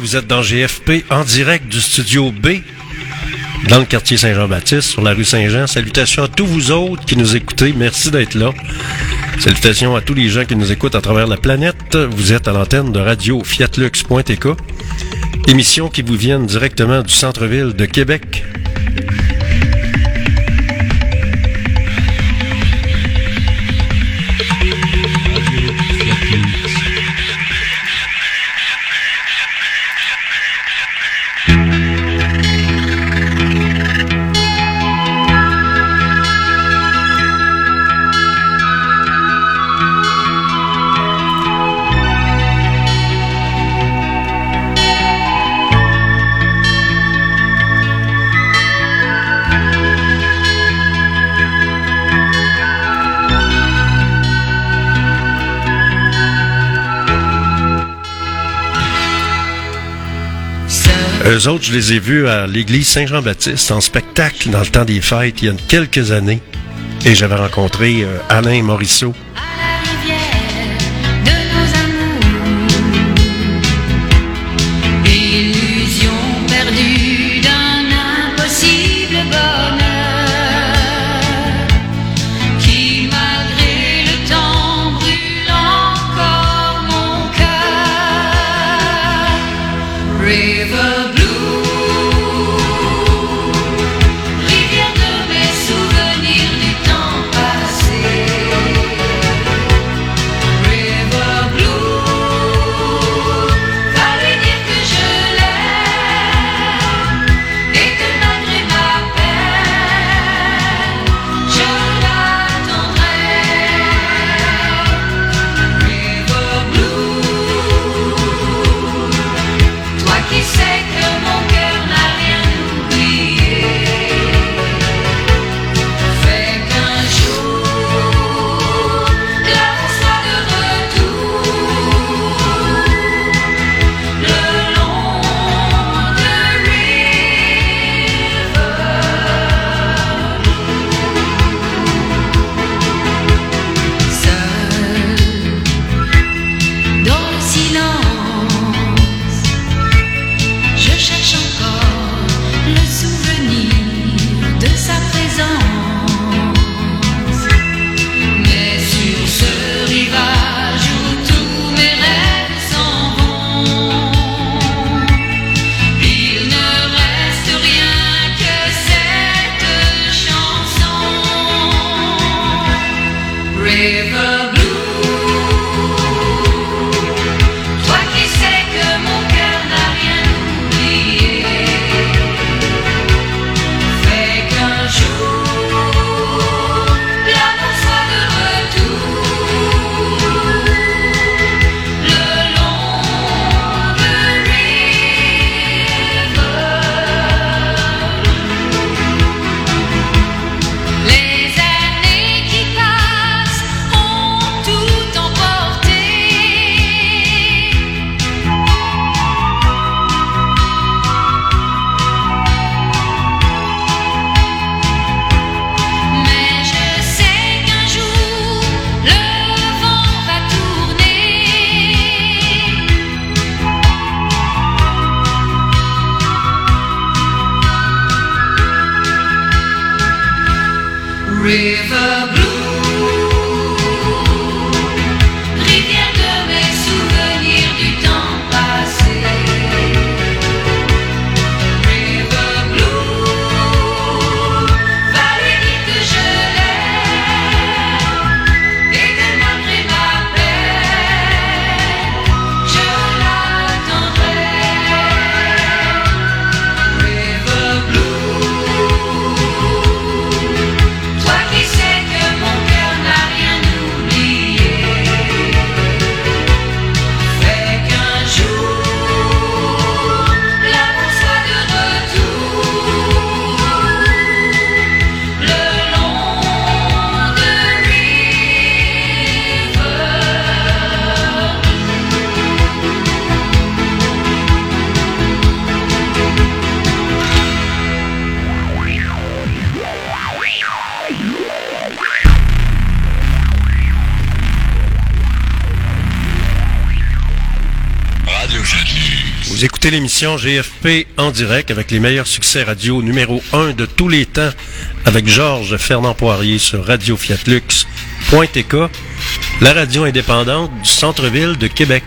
Speaker 1: vous êtes dans GFP en direct du studio B dans le quartier Saint-Jean-Baptiste, sur la rue Saint-Jean. Salutations à tous vous autres qui nous écoutez. Merci d'être là. Salutations à tous les gens qui nous écoutent à travers la planète. Vous êtes à l'antenne de radio fiatlux.tk, émission qui vous vient directement du centre-ville de Québec Eux autres, je les ai vus à l'église Saint-Jean-Baptiste en spectacle dans le temps des fêtes il y a quelques années. Et j'avais rencontré euh, Alain Morisseau,
Speaker 13: l'émission GFP en direct avec les meilleurs succès radio numéro 1 de tous les temps avec Georges Fernand Poirier sur Radio Fiat la radio indépendante du centre-ville de Québec.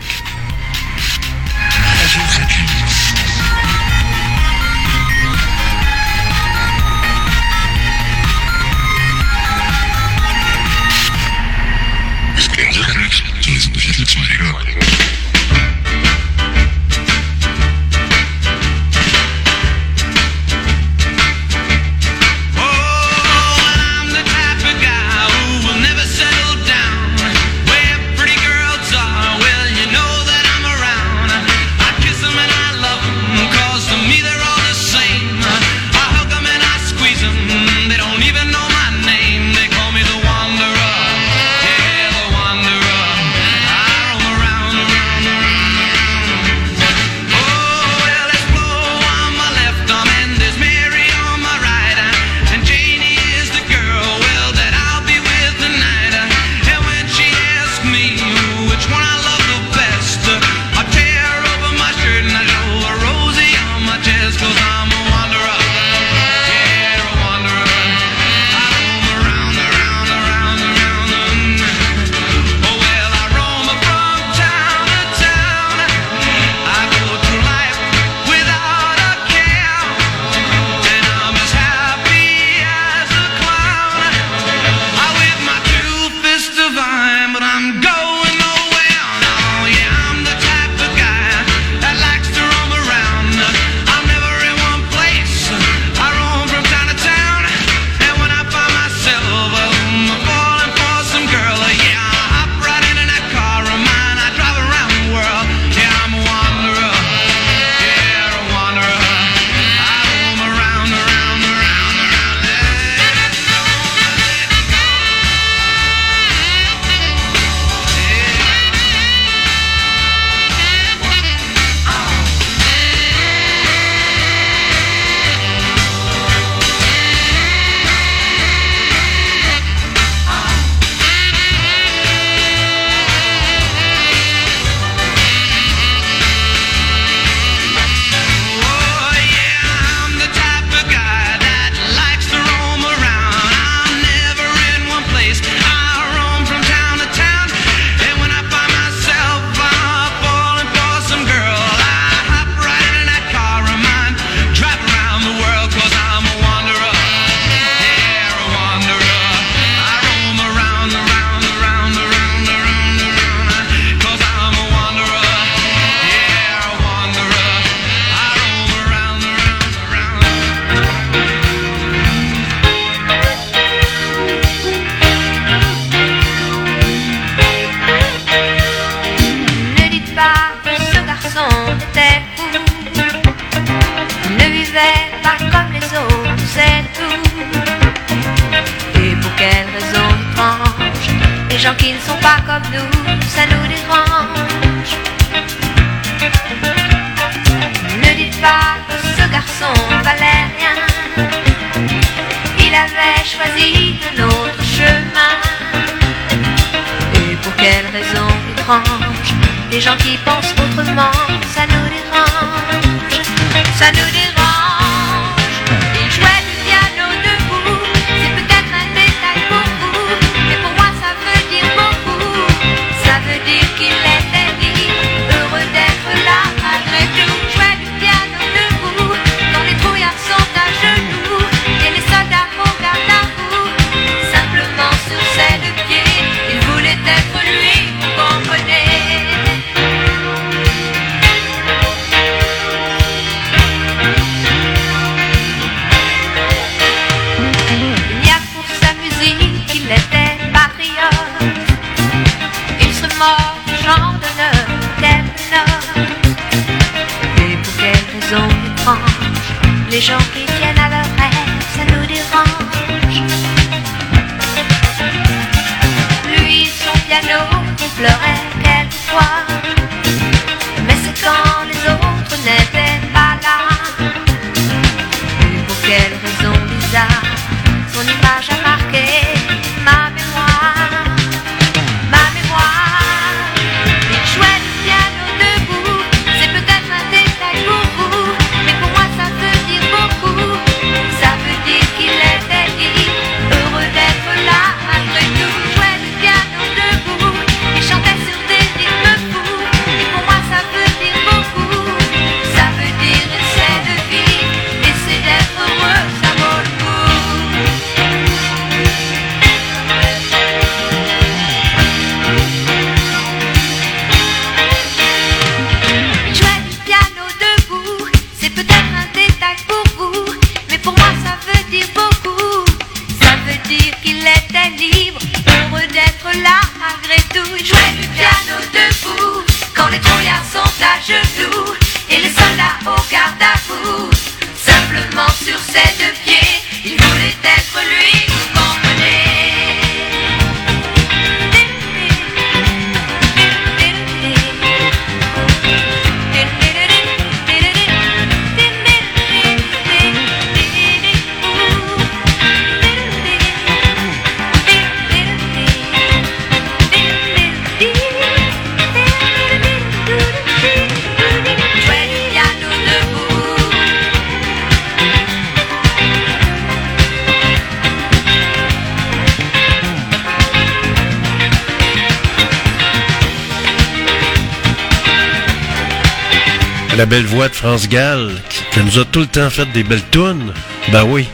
Speaker 14: De
Speaker 1: France Gall, qui, nous a tout le temps fait des belles tunes. Ben oui.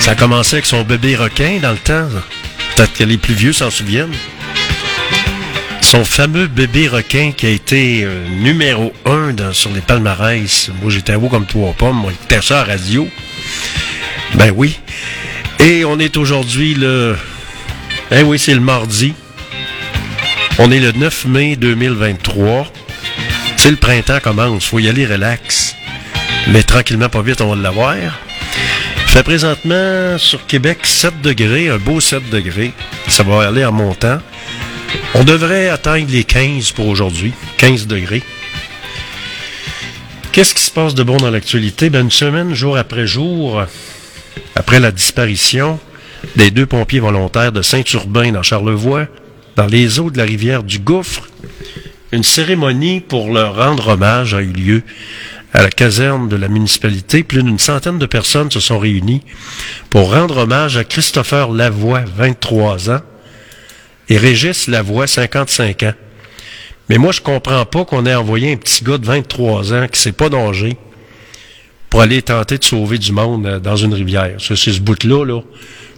Speaker 1: Ça a commencé avec son bébé requin dans le temps. Peut-être que les plus vieux s'en souviennent. Son fameux bébé requin qui a été euh, numéro un dans- sur les palmarès. Moi, j'étais haut comme trois pommes. Moi, j'écoutais ça radio. Ben oui. Et on est aujourd'hui le... Ben oui, c'est le mardi. On est le 9 mai 2023. Le printemps commence, faut y aller relax. Mais tranquillement, pas vite, on va l'avoir. Fait présentement sur Québec 7 degrés, un beau 7 degrés. Ça va aller en montant. On devrait atteindre les 15 pour aujourd'hui. 15 degrés. Qu'est-ce qui se passe de bon dans l'actualité? Ben, une semaine, jour après jour, après la disparition des deux pompiers volontaires de Saint-Urbain dans Charlevoix, dans les eaux de la rivière du Gouffre, une cérémonie pour leur rendre hommage a eu lieu à la caserne de la municipalité. Plus d'une centaine de personnes se sont réunies pour rendre hommage à Christopher Lavoie, 23 ans, et Régis Lavoie, 55 ans. Mais moi, je comprends pas qu'on ait envoyé un petit gars de 23 ans qui s'est pas danger pour aller tenter de sauver du monde euh, dans une rivière. C'est ce bout-là, là.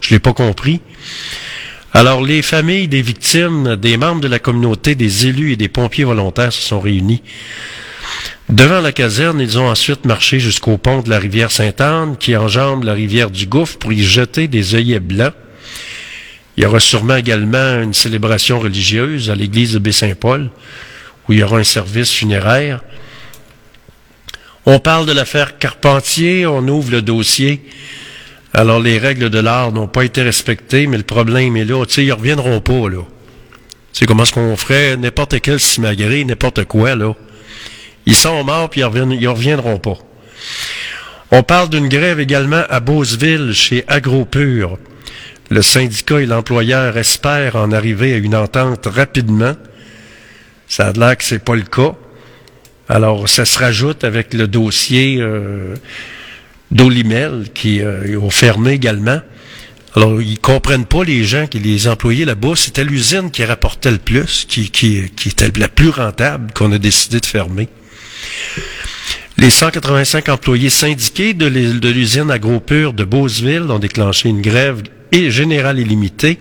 Speaker 1: Je l'ai pas compris. Alors, les familles des victimes, des membres de la communauté, des élus et des pompiers volontaires se sont réunis. Devant la caserne, ils ont ensuite marché jusqu'au pont de la rivière Sainte-Anne, qui enjambe la rivière du Gouffre, pour y jeter des œillets blancs. Il y aura sûrement également une célébration religieuse à l'église de Baie-Saint-Paul, où il y aura un service funéraire. On parle de l'affaire Carpentier, on ouvre le dossier. Alors, les règles de l'art n'ont pas été respectées, mais le problème est là. Tu sais, ils reviendront pas, là. C'est comment est-ce qu'on ferait n'importe quel simagré, n'importe quoi, là? Ils sont morts, puis ils, reviennent- ils reviendront pas. On parle d'une grève également à Beauceville, chez AgroPure. Le syndicat et l'employeur espèrent en arriver à une entente rapidement. Ça a l'air que c'est pas le cas. Alors, ça se rajoute avec le dossier euh, d'Olimel qui euh, ont fermé également. Alors, ils comprennent pas les gens, qui les employés là-bas. C'était l'usine qui rapportait le plus, qui, qui, était la plus rentable qu'on a décidé de fermer. Les 185 employés syndiqués de l'us- de l'usine AgroPure de Beauceville ont déclenché une grève et générale illimitée.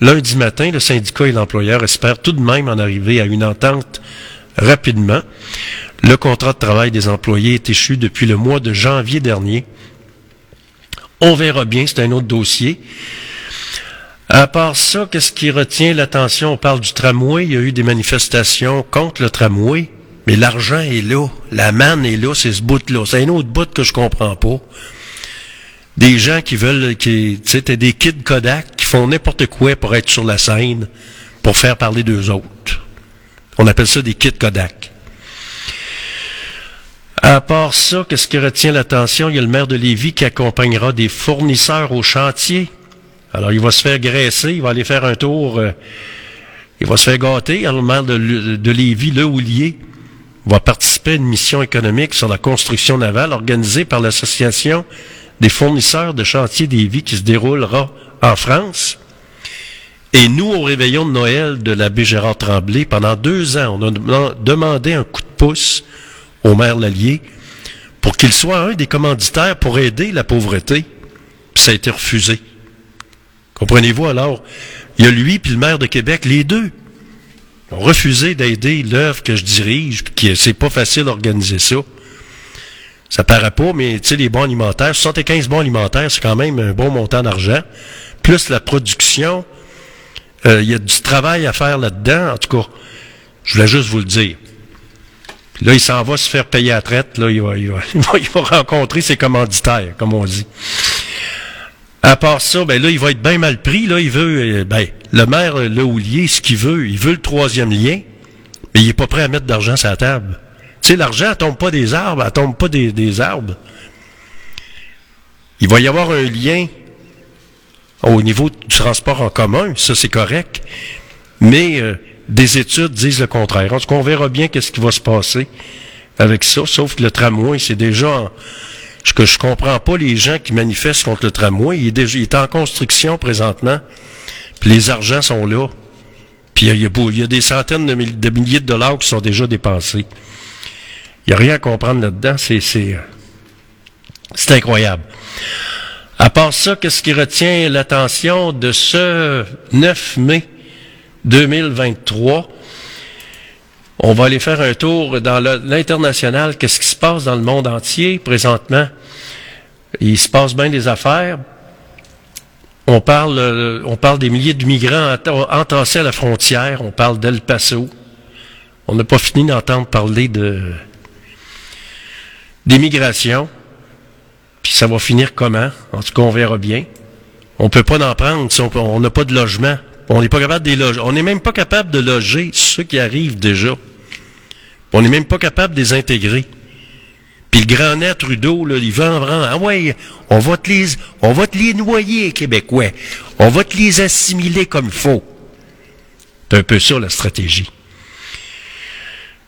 Speaker 1: Lundi matin, le syndicat et l'employeur espèrent tout de même en arriver à une entente rapidement. Le contrat de travail des employés est échu depuis le mois de janvier dernier. On verra bien, c'est un autre dossier. À part ça, qu'est-ce qui retient l'attention? On parle du tramway. Il y a eu des manifestations contre le tramway Mais l'argent est là. La manne est là, c'est ce bout-là. C'est un autre bout que je comprends pas. Des gens qui veulent, tu sais, des kids Kodak qui font n'importe quoi pour être sur la scène, pour faire parler d'eux autres. On appelle ça des kits Kodak. À part ça, qu'est-ce qui retient l'attention? Il y a le maire de Lévis qui accompagnera des fournisseurs au chantier. Alors, il va se faire graisser, il va aller faire un tour, euh, il va se faire gâter. Alors, le maire de, Lévis, Le Houlier, va participer à une mission économique sur la construction navale organisée par l'Association des fournisseurs de chantier des vies qui se déroulera en France. Et nous, au réveillon de Noël de l'abbé Gérard Tremblay, pendant deux ans, on a deman- demandé un coup de pouce au maire Lallier pour qu'il soit un des commanditaires pour aider la pauvreté. Puis ça a été refusé. Comprenez-vous alors? Il y a lui puis le maire de Québec, les deux, ont refusé d'aider l'œuvre que je dirige, puis c'est pas facile d'organiser ça. Ça paraît pas, mais tu sais, les bons alimentaires, 75 bons alimentaires, c'est quand même un bon montant d'argent. Plus la production, euh, il y a du travail à faire là-dedans. En tout cas, je voulais juste vous le dire. Là, il s'en va se faire payer à traite. Là, il va, *laughs* il, va, il, va, rencontrer ses commanditaires, comme on dit. À part ça, ben là, il va être bien mal pris. Là, il veut, euh, ben, le maire, euh, le Houlier, ce qu'il veut, il veut le troisième lien, mais il est pas prêt à mettre d'argent sur la table. Tu sais, l'argent, tombe pas des arbres, elle tombe pas des, des arbres. Il va y avoir un lien au niveau du transport en commun, ça c'est correct, mais euh, des études disent le contraire. En tout cas, on verra bien qu'est-ce qui va se passer avec ça, sauf que le tramway, c'est déjà en, ce que je comprends pas les gens qui manifestent contre le tramway. Il est déjà, il est en construction présentement. Puis les argents sont là. Puis il y a, des centaines de, mill- de milliers de dollars qui sont déjà dépensés. Il n'y a rien à comprendre là-dedans. C'est, c'est, c'est incroyable. À part ça, qu'est-ce qui retient l'attention de ce 9 mai? 2023? On va aller faire un tour dans l'international. Qu'est-ce qui se passe dans le monde entier présentement? Il se passe bien des affaires. On parle, euh, on parle des milliers de migrants ent- entassés à la frontière. On parle d'El Paso. On n'a pas fini d'entendre parler de d'immigration. Puis ça va finir comment? En tout cas, on verra bien. On peut pas en prendre si on n'a pas de logement. On n'est même pas capable de loger ceux qui arrivent déjà. On n'est même pas capable de les intégrer. Puis le grand net Trudeau, là, il en prendre. Ah ouais, on va te les, on va te les noyer, Québécois. On va te les assimiler comme il faut. C'est un peu ça, la stratégie.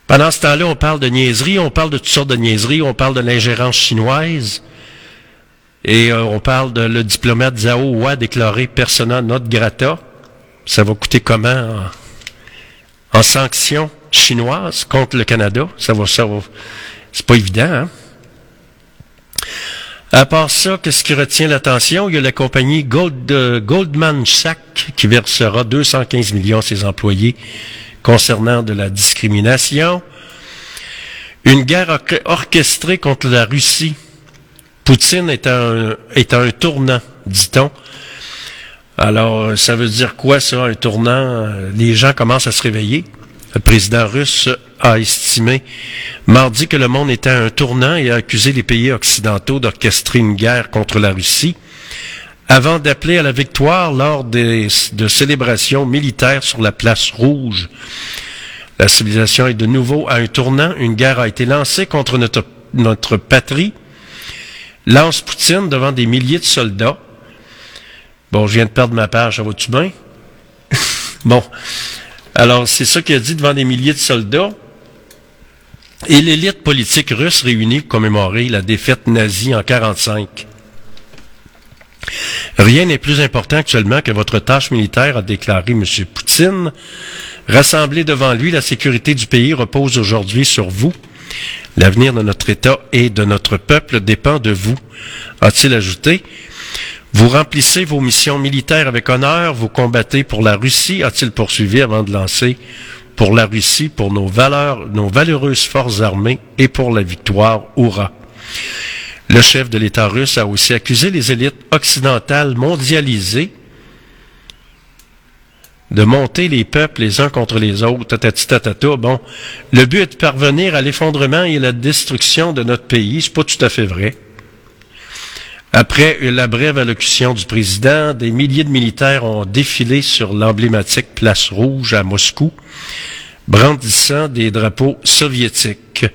Speaker 1: Pendant ce temps-là, on parle de niaiseries, on parle de toutes sortes de niaiseries, on parle de l'ingérence chinoise. Et euh, on parle de le diplomate Zhao Hua déclaré persona not grata. Ça va coûter comment en, en sanctions chinoises contre le Canada? Ça va, ça va, c'est pas évident, hein? À part ça, qu'est-ce qui retient l'attention? Il y a la compagnie euh, Goldman Sachs qui versera 215 millions à ses employés concernant de la discrimination. Une guerre orche- orchestrée contre la Russie. Poutine est un, est à un tournant, dit-on. Alors, ça veut dire quoi ça, un tournant? Euh, Les gens commencent à se réveiller. Le président russe a estimé mardi que le monde était à un tournant et a accusé les pays occidentaux d'orchestrer une guerre contre la Russie avant d'appeler à la victoire lors de célébrations militaires sur la place rouge. La civilisation est de nouveau à un tournant. Une guerre a été lancée contre notre, notre patrie. Lance Poutine devant des milliers de soldats. Bon, je viens de perdre ma page, ça va-tu bien? *laughs* bon. Alors, c'est ça qu'il a dit devant des milliers de soldats. Et l'élite politique russe réunie pour commémorer la défaite nazie en 45. Rien n'est plus important actuellement que votre tâche militaire, a déclaré M. Poutine. Rassemblé devant lui, la sécurité du pays repose aujourd'hui sur vous. L'avenir de notre État et de notre peuple dépend de vous, a-t-il ajouté. Vous remplissez vos missions militaires avec honneur, vous combattez pour la Russie, a-t-il poursuivi avant de lancer, pour la Russie, pour nos valeurs, nos valeureuses forces armées et pour la victoire, hurrah. Le chef de l'État russe a aussi accusé les élites occidentales mondialisées de monter les peuples les uns contre les autres, tata Bon, le but est de parvenir à l'effondrement et à la destruction de notre pays. C'est pas tout à fait vrai. Après la brève allocution du président, des milliers de militaires ont défilé sur l'emblématique place rouge à Moscou, brandissant des drapeaux soviétiques.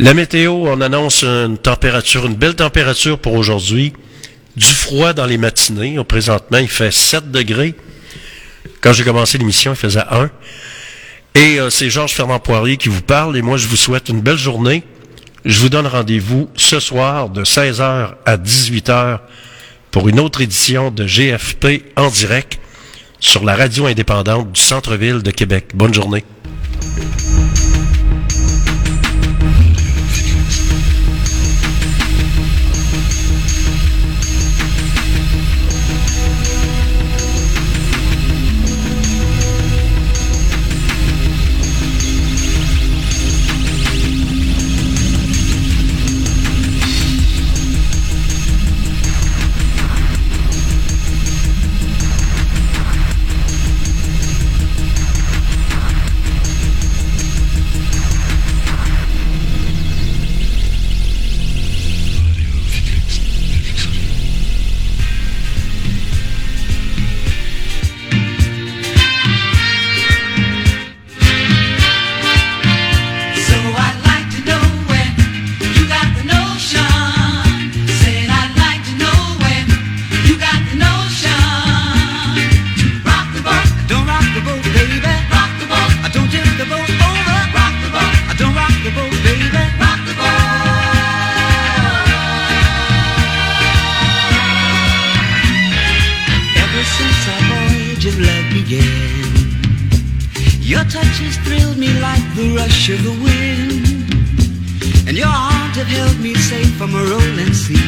Speaker 1: La météo, en annonce une température, une belle température pour aujourd'hui. Du froid dans les matinées. Au Présentement, il fait 7 degrés. Quand j'ai commencé l'émission, il faisait 1. Et euh, c'est Georges Fernand Poirier qui vous parle. Et moi, je vous souhaite une belle journée. Je vous donne rendez-vous ce soir de 16h à 18h pour une autre édition de GFP en direct sur la radio indépendante du centre-ville de Québec. Bonne journée.
Speaker 7: touches thrilled me like the rush of the wind. And your arms have held me safe from a rolling sea.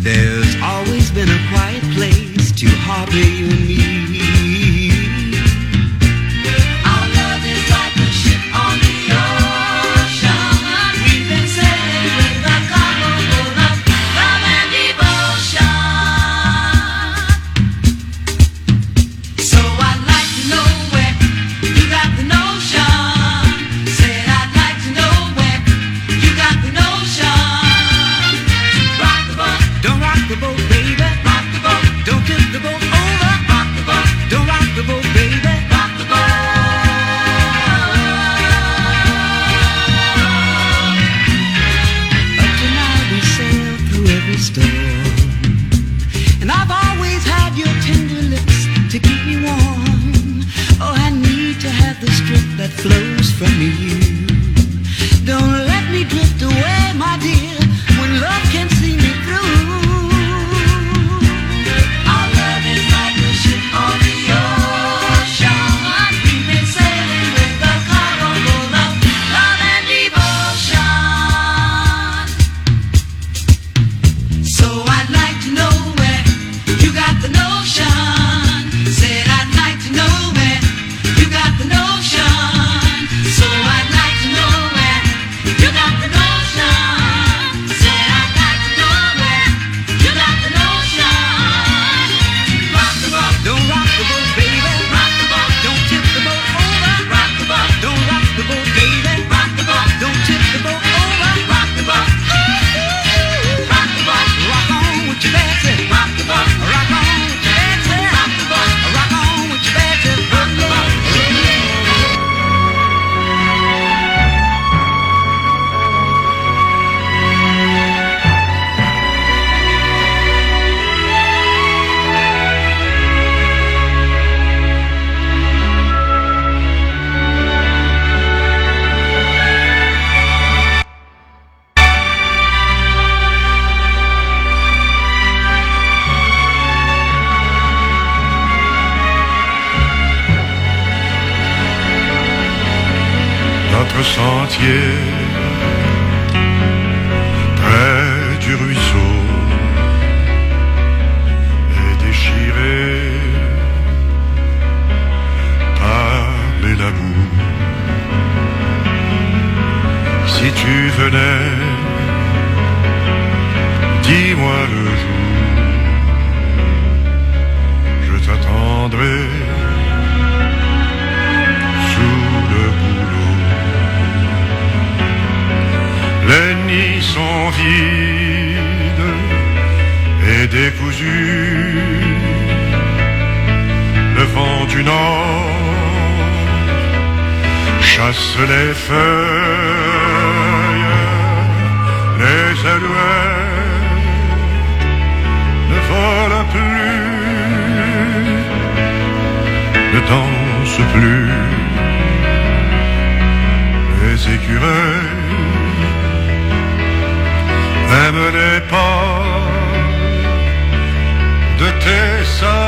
Speaker 7: There's always been a quiet place to harbor you and me.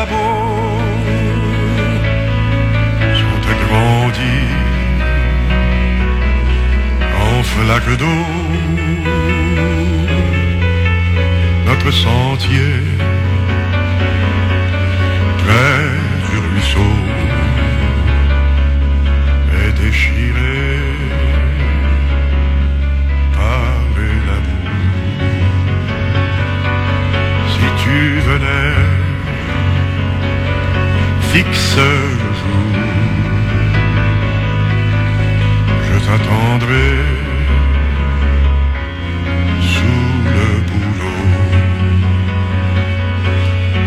Speaker 2: Sabots sont agrandis en flaque d'eau. Notre sentier. Près du ruisseau jour, je t'attendrai sous le boulot.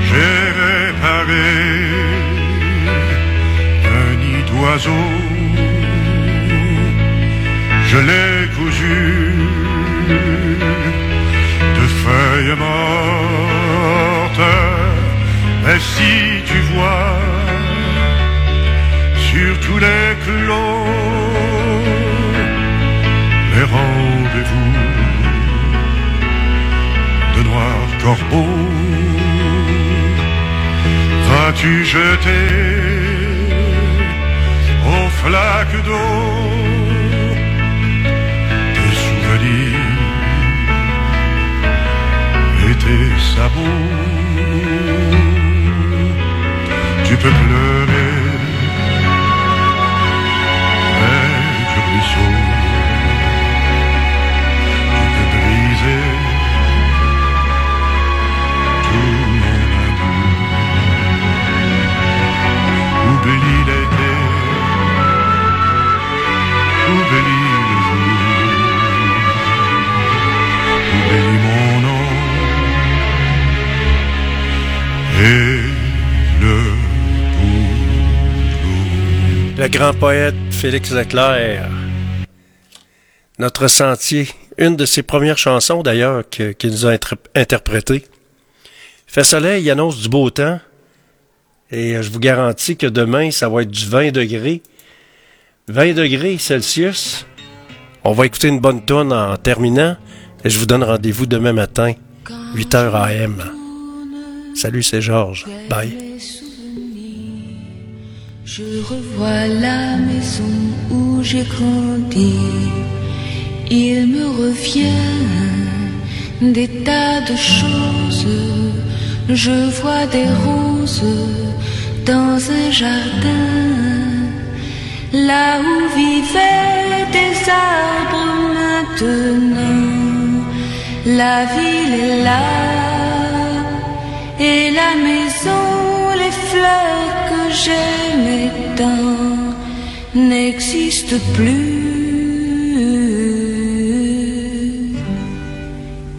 Speaker 2: J'ai réparé un nid d'oiseau, je l'ai cousu de feuilles mortes. Mais si tu vois tous les clos les rendez-vous de noirs corbeaux, vas-tu jeter aux flaques d'eau tes souvenirs et tes sabots? Tu peux pleurer Le
Speaker 1: grand poète Félix Leclerc. Notre sentier, une de ses premières chansons d'ailleurs qu'il nous a inter- interprétées. Fait soleil, il annonce du beau temps. Et euh, je vous garantis que demain, ça va être du 20 degrés. 20 degrés Celsius. On va écouter une bonne tonne en terminant. Et je vous donne rendez-vous demain matin, 8h AM. Salut, c'est Georges. Bye.
Speaker 8: Je revois la maison où j'ai grandi. Il me revient des tas de choses. Je vois des roses dans un jardin. Là où vivaient des arbres maintenant. La ville est là. Et la maison, les fleurs j'aimais tant n'existent plus.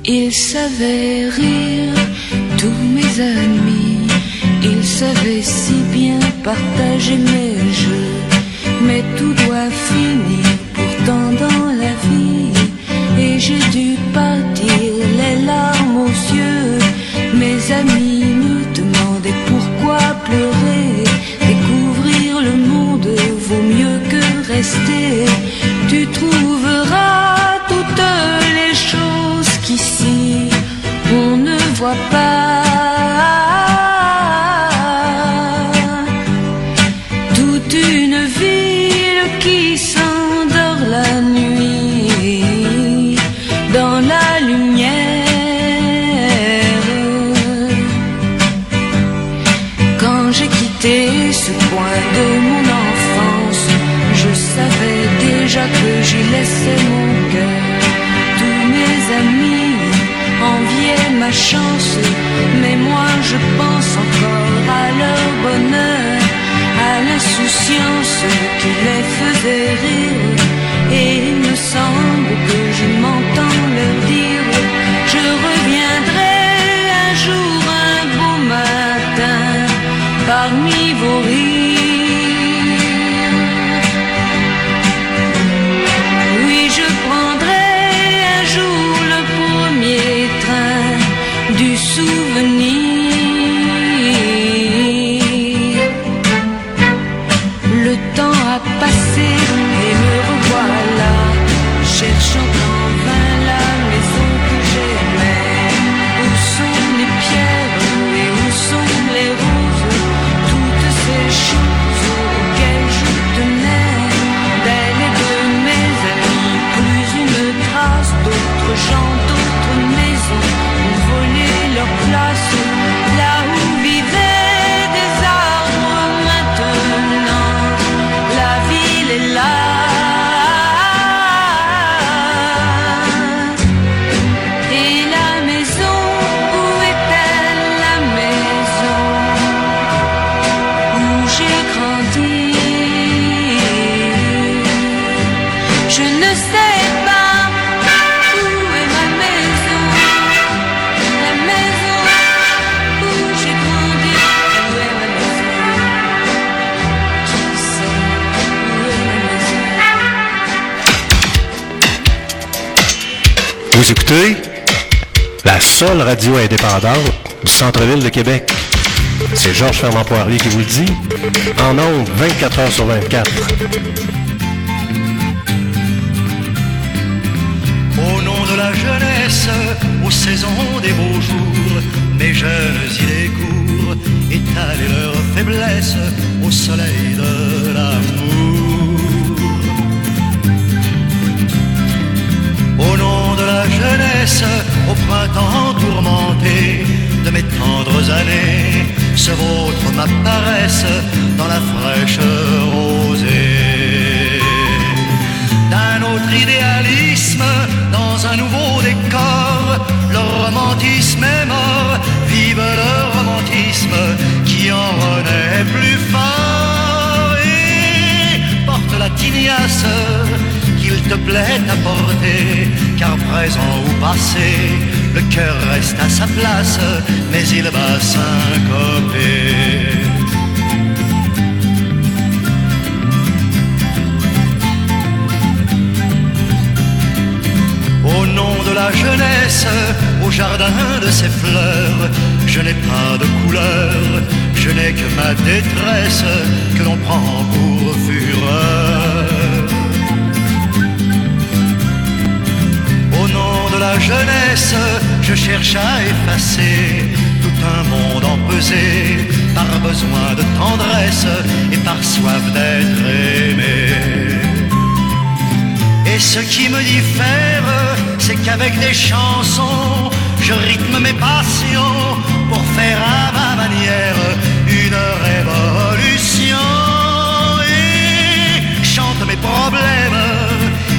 Speaker 8: Ils savaient rire, tous mes amis. Ils savaient si bien partager mes jeux. Mais tout doit finir pourtant dans la vie. Et j'ai dû partir les larmes aux yeux. Mes amis Tu trouveras toutes les choses qu'ici on ne voit pas. Toute une ville qui s'endort je pense encore à leur bonheur, à l'insouciance qui les faisait rire. Et il me semble que je m'entends leur dire Je reviendrai un jour, un beau matin, parmi vos rires.
Speaker 1: Écoutez la seule radio indépendante du centre-ville de Québec. C'est Georges Fernand Poirier qui vous le dit. En ondes, 24 heures sur 24.
Speaker 15: Au nom de la jeunesse, aux saisons des beaux jours, mes jeunes idées courent, étaler leurs faiblesses au soleil de l'amour. Jeunesse, au printemps tourmenté de mes tendres années, ce vôtre m'apparaissent dans la fraîche rosée. D'un autre idéalisme dans un nouveau décor. Le romantisme est mort, vive le romantisme qui en renaît plus fort. Et porte la tignasse qu'il te plaît à porter, car présent ou passé, le cœur reste à sa place, mais il va syncoper. Au nom de la jeunesse, au jardin de ses fleurs, je n'ai pas de couleur, je n'ai que ma détresse que l'on prend pour fureur. Jeunesse, je cherche à effacer tout un monde empesé par besoin de tendresse et par soif d'être aimé. Et ce qui me diffère, c'est qu'avec des chansons, je rythme mes passions pour faire à ma manière une révolution. Et chante mes problèmes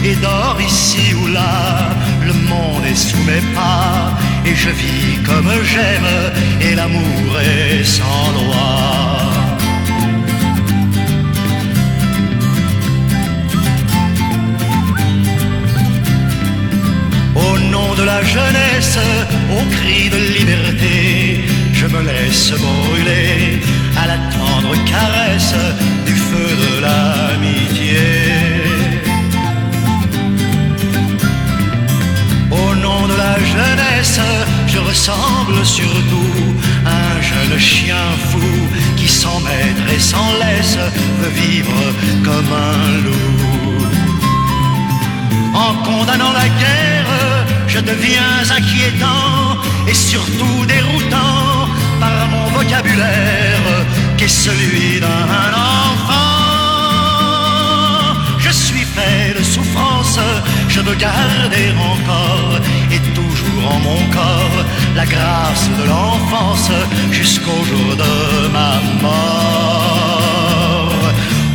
Speaker 15: et dors ici ou là. Le monde est sous mes pas et je vis comme j'aime et l'amour est sans loi. Au nom de la jeunesse, au cri de liberté, je me laisse brûler à la tendre caresse du feu de l'amitié. Jeunesse, je ressemble surtout à un jeune chien fou qui sans maître et sans laisse veut vivre comme un loup. En condamnant la guerre, je deviens inquiétant et surtout déroutant par mon vocabulaire qui est celui d'un enfant. De souffrance, je veux garder encore et toujours en mon corps la grâce de l'enfance jusqu'au jour de ma mort.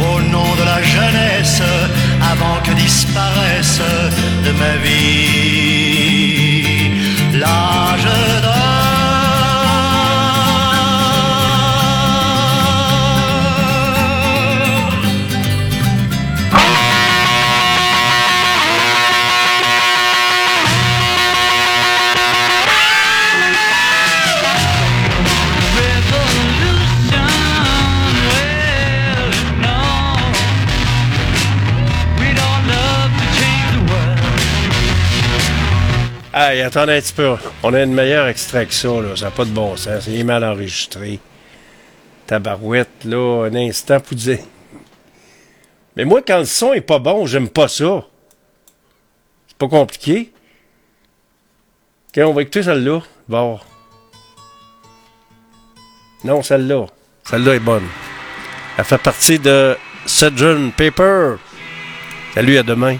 Speaker 15: Au nom de la jeunesse, avant que disparaisse de ma vie l'âge
Speaker 1: Hey, attendez un petit peu. On a une meilleure extrait que ça, là. Ça n'a pas de bon sens. C'est mal enregistré. Tabarouette, là, un instant pour dire. Mais moi, quand le son est pas bon, j'aime pas ça. C'est pas compliqué. OK, on va écouter celle-là. Bon. Non, celle-là. Celle-là est bonne. Elle fait partie de Sgt. Paper. Salut, à demain.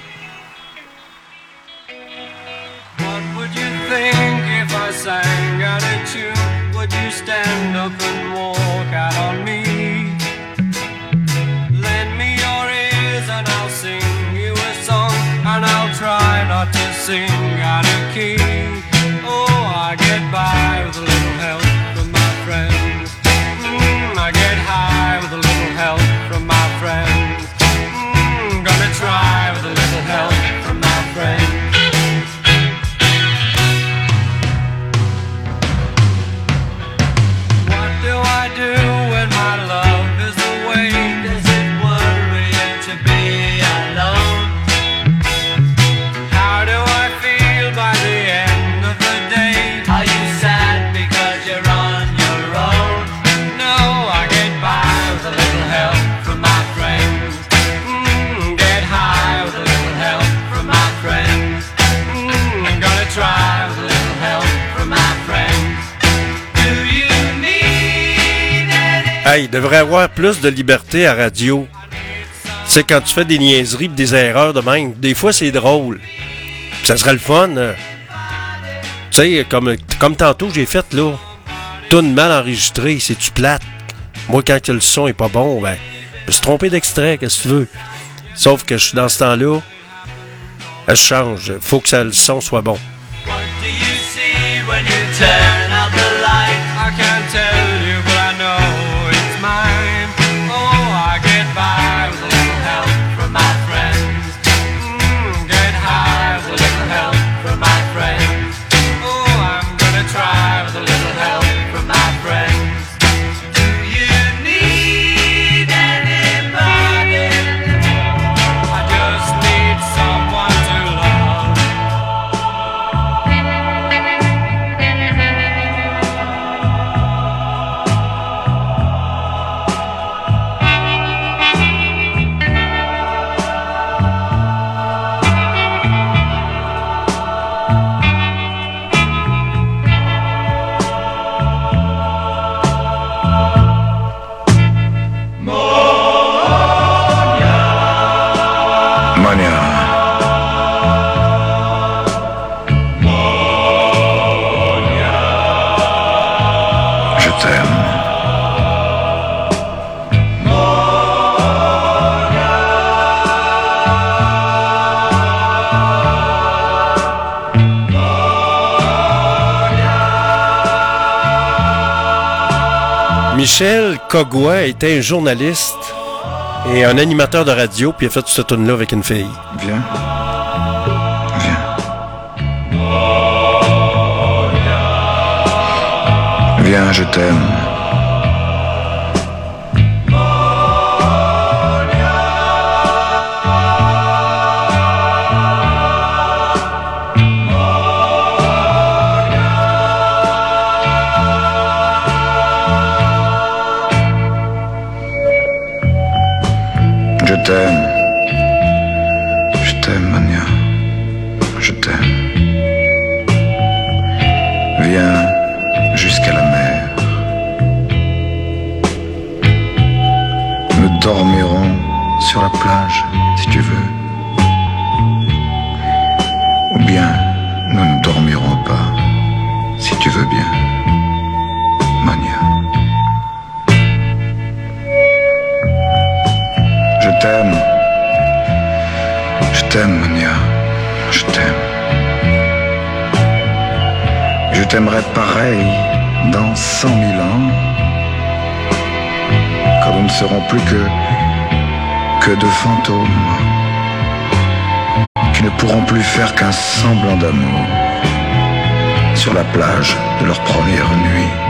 Speaker 1: Il devrait avoir plus de liberté à radio. C'est quand tu fais des niaiseries des erreurs de même. Des fois, c'est drôle. Ça serait le fun. euh. Tu sais, comme, comme tantôt, j'ai fait, là. Tout mal enregistré, c'est-tu plate? Moi, quand le son est pas bon, ben, je me suis trompé d'extrait, qu'est-ce que tu veux? Sauf que je suis dans ce temps-là, je change. Faut que ça, le son soit bon.
Speaker 13: What do you see when you
Speaker 1: Michel Cogua était un journaliste et un animateur de radio, puis il a fait ce tune là avec une fille.
Speaker 16: Viens. Viens. Viens, je t'aime. T'aimerai pareil dans cent mille ans. Quand nous ne serons plus que, que de fantômes. Qui ne pourront plus faire qu'un semblant d'amour. Sur la plage de leur première nuit.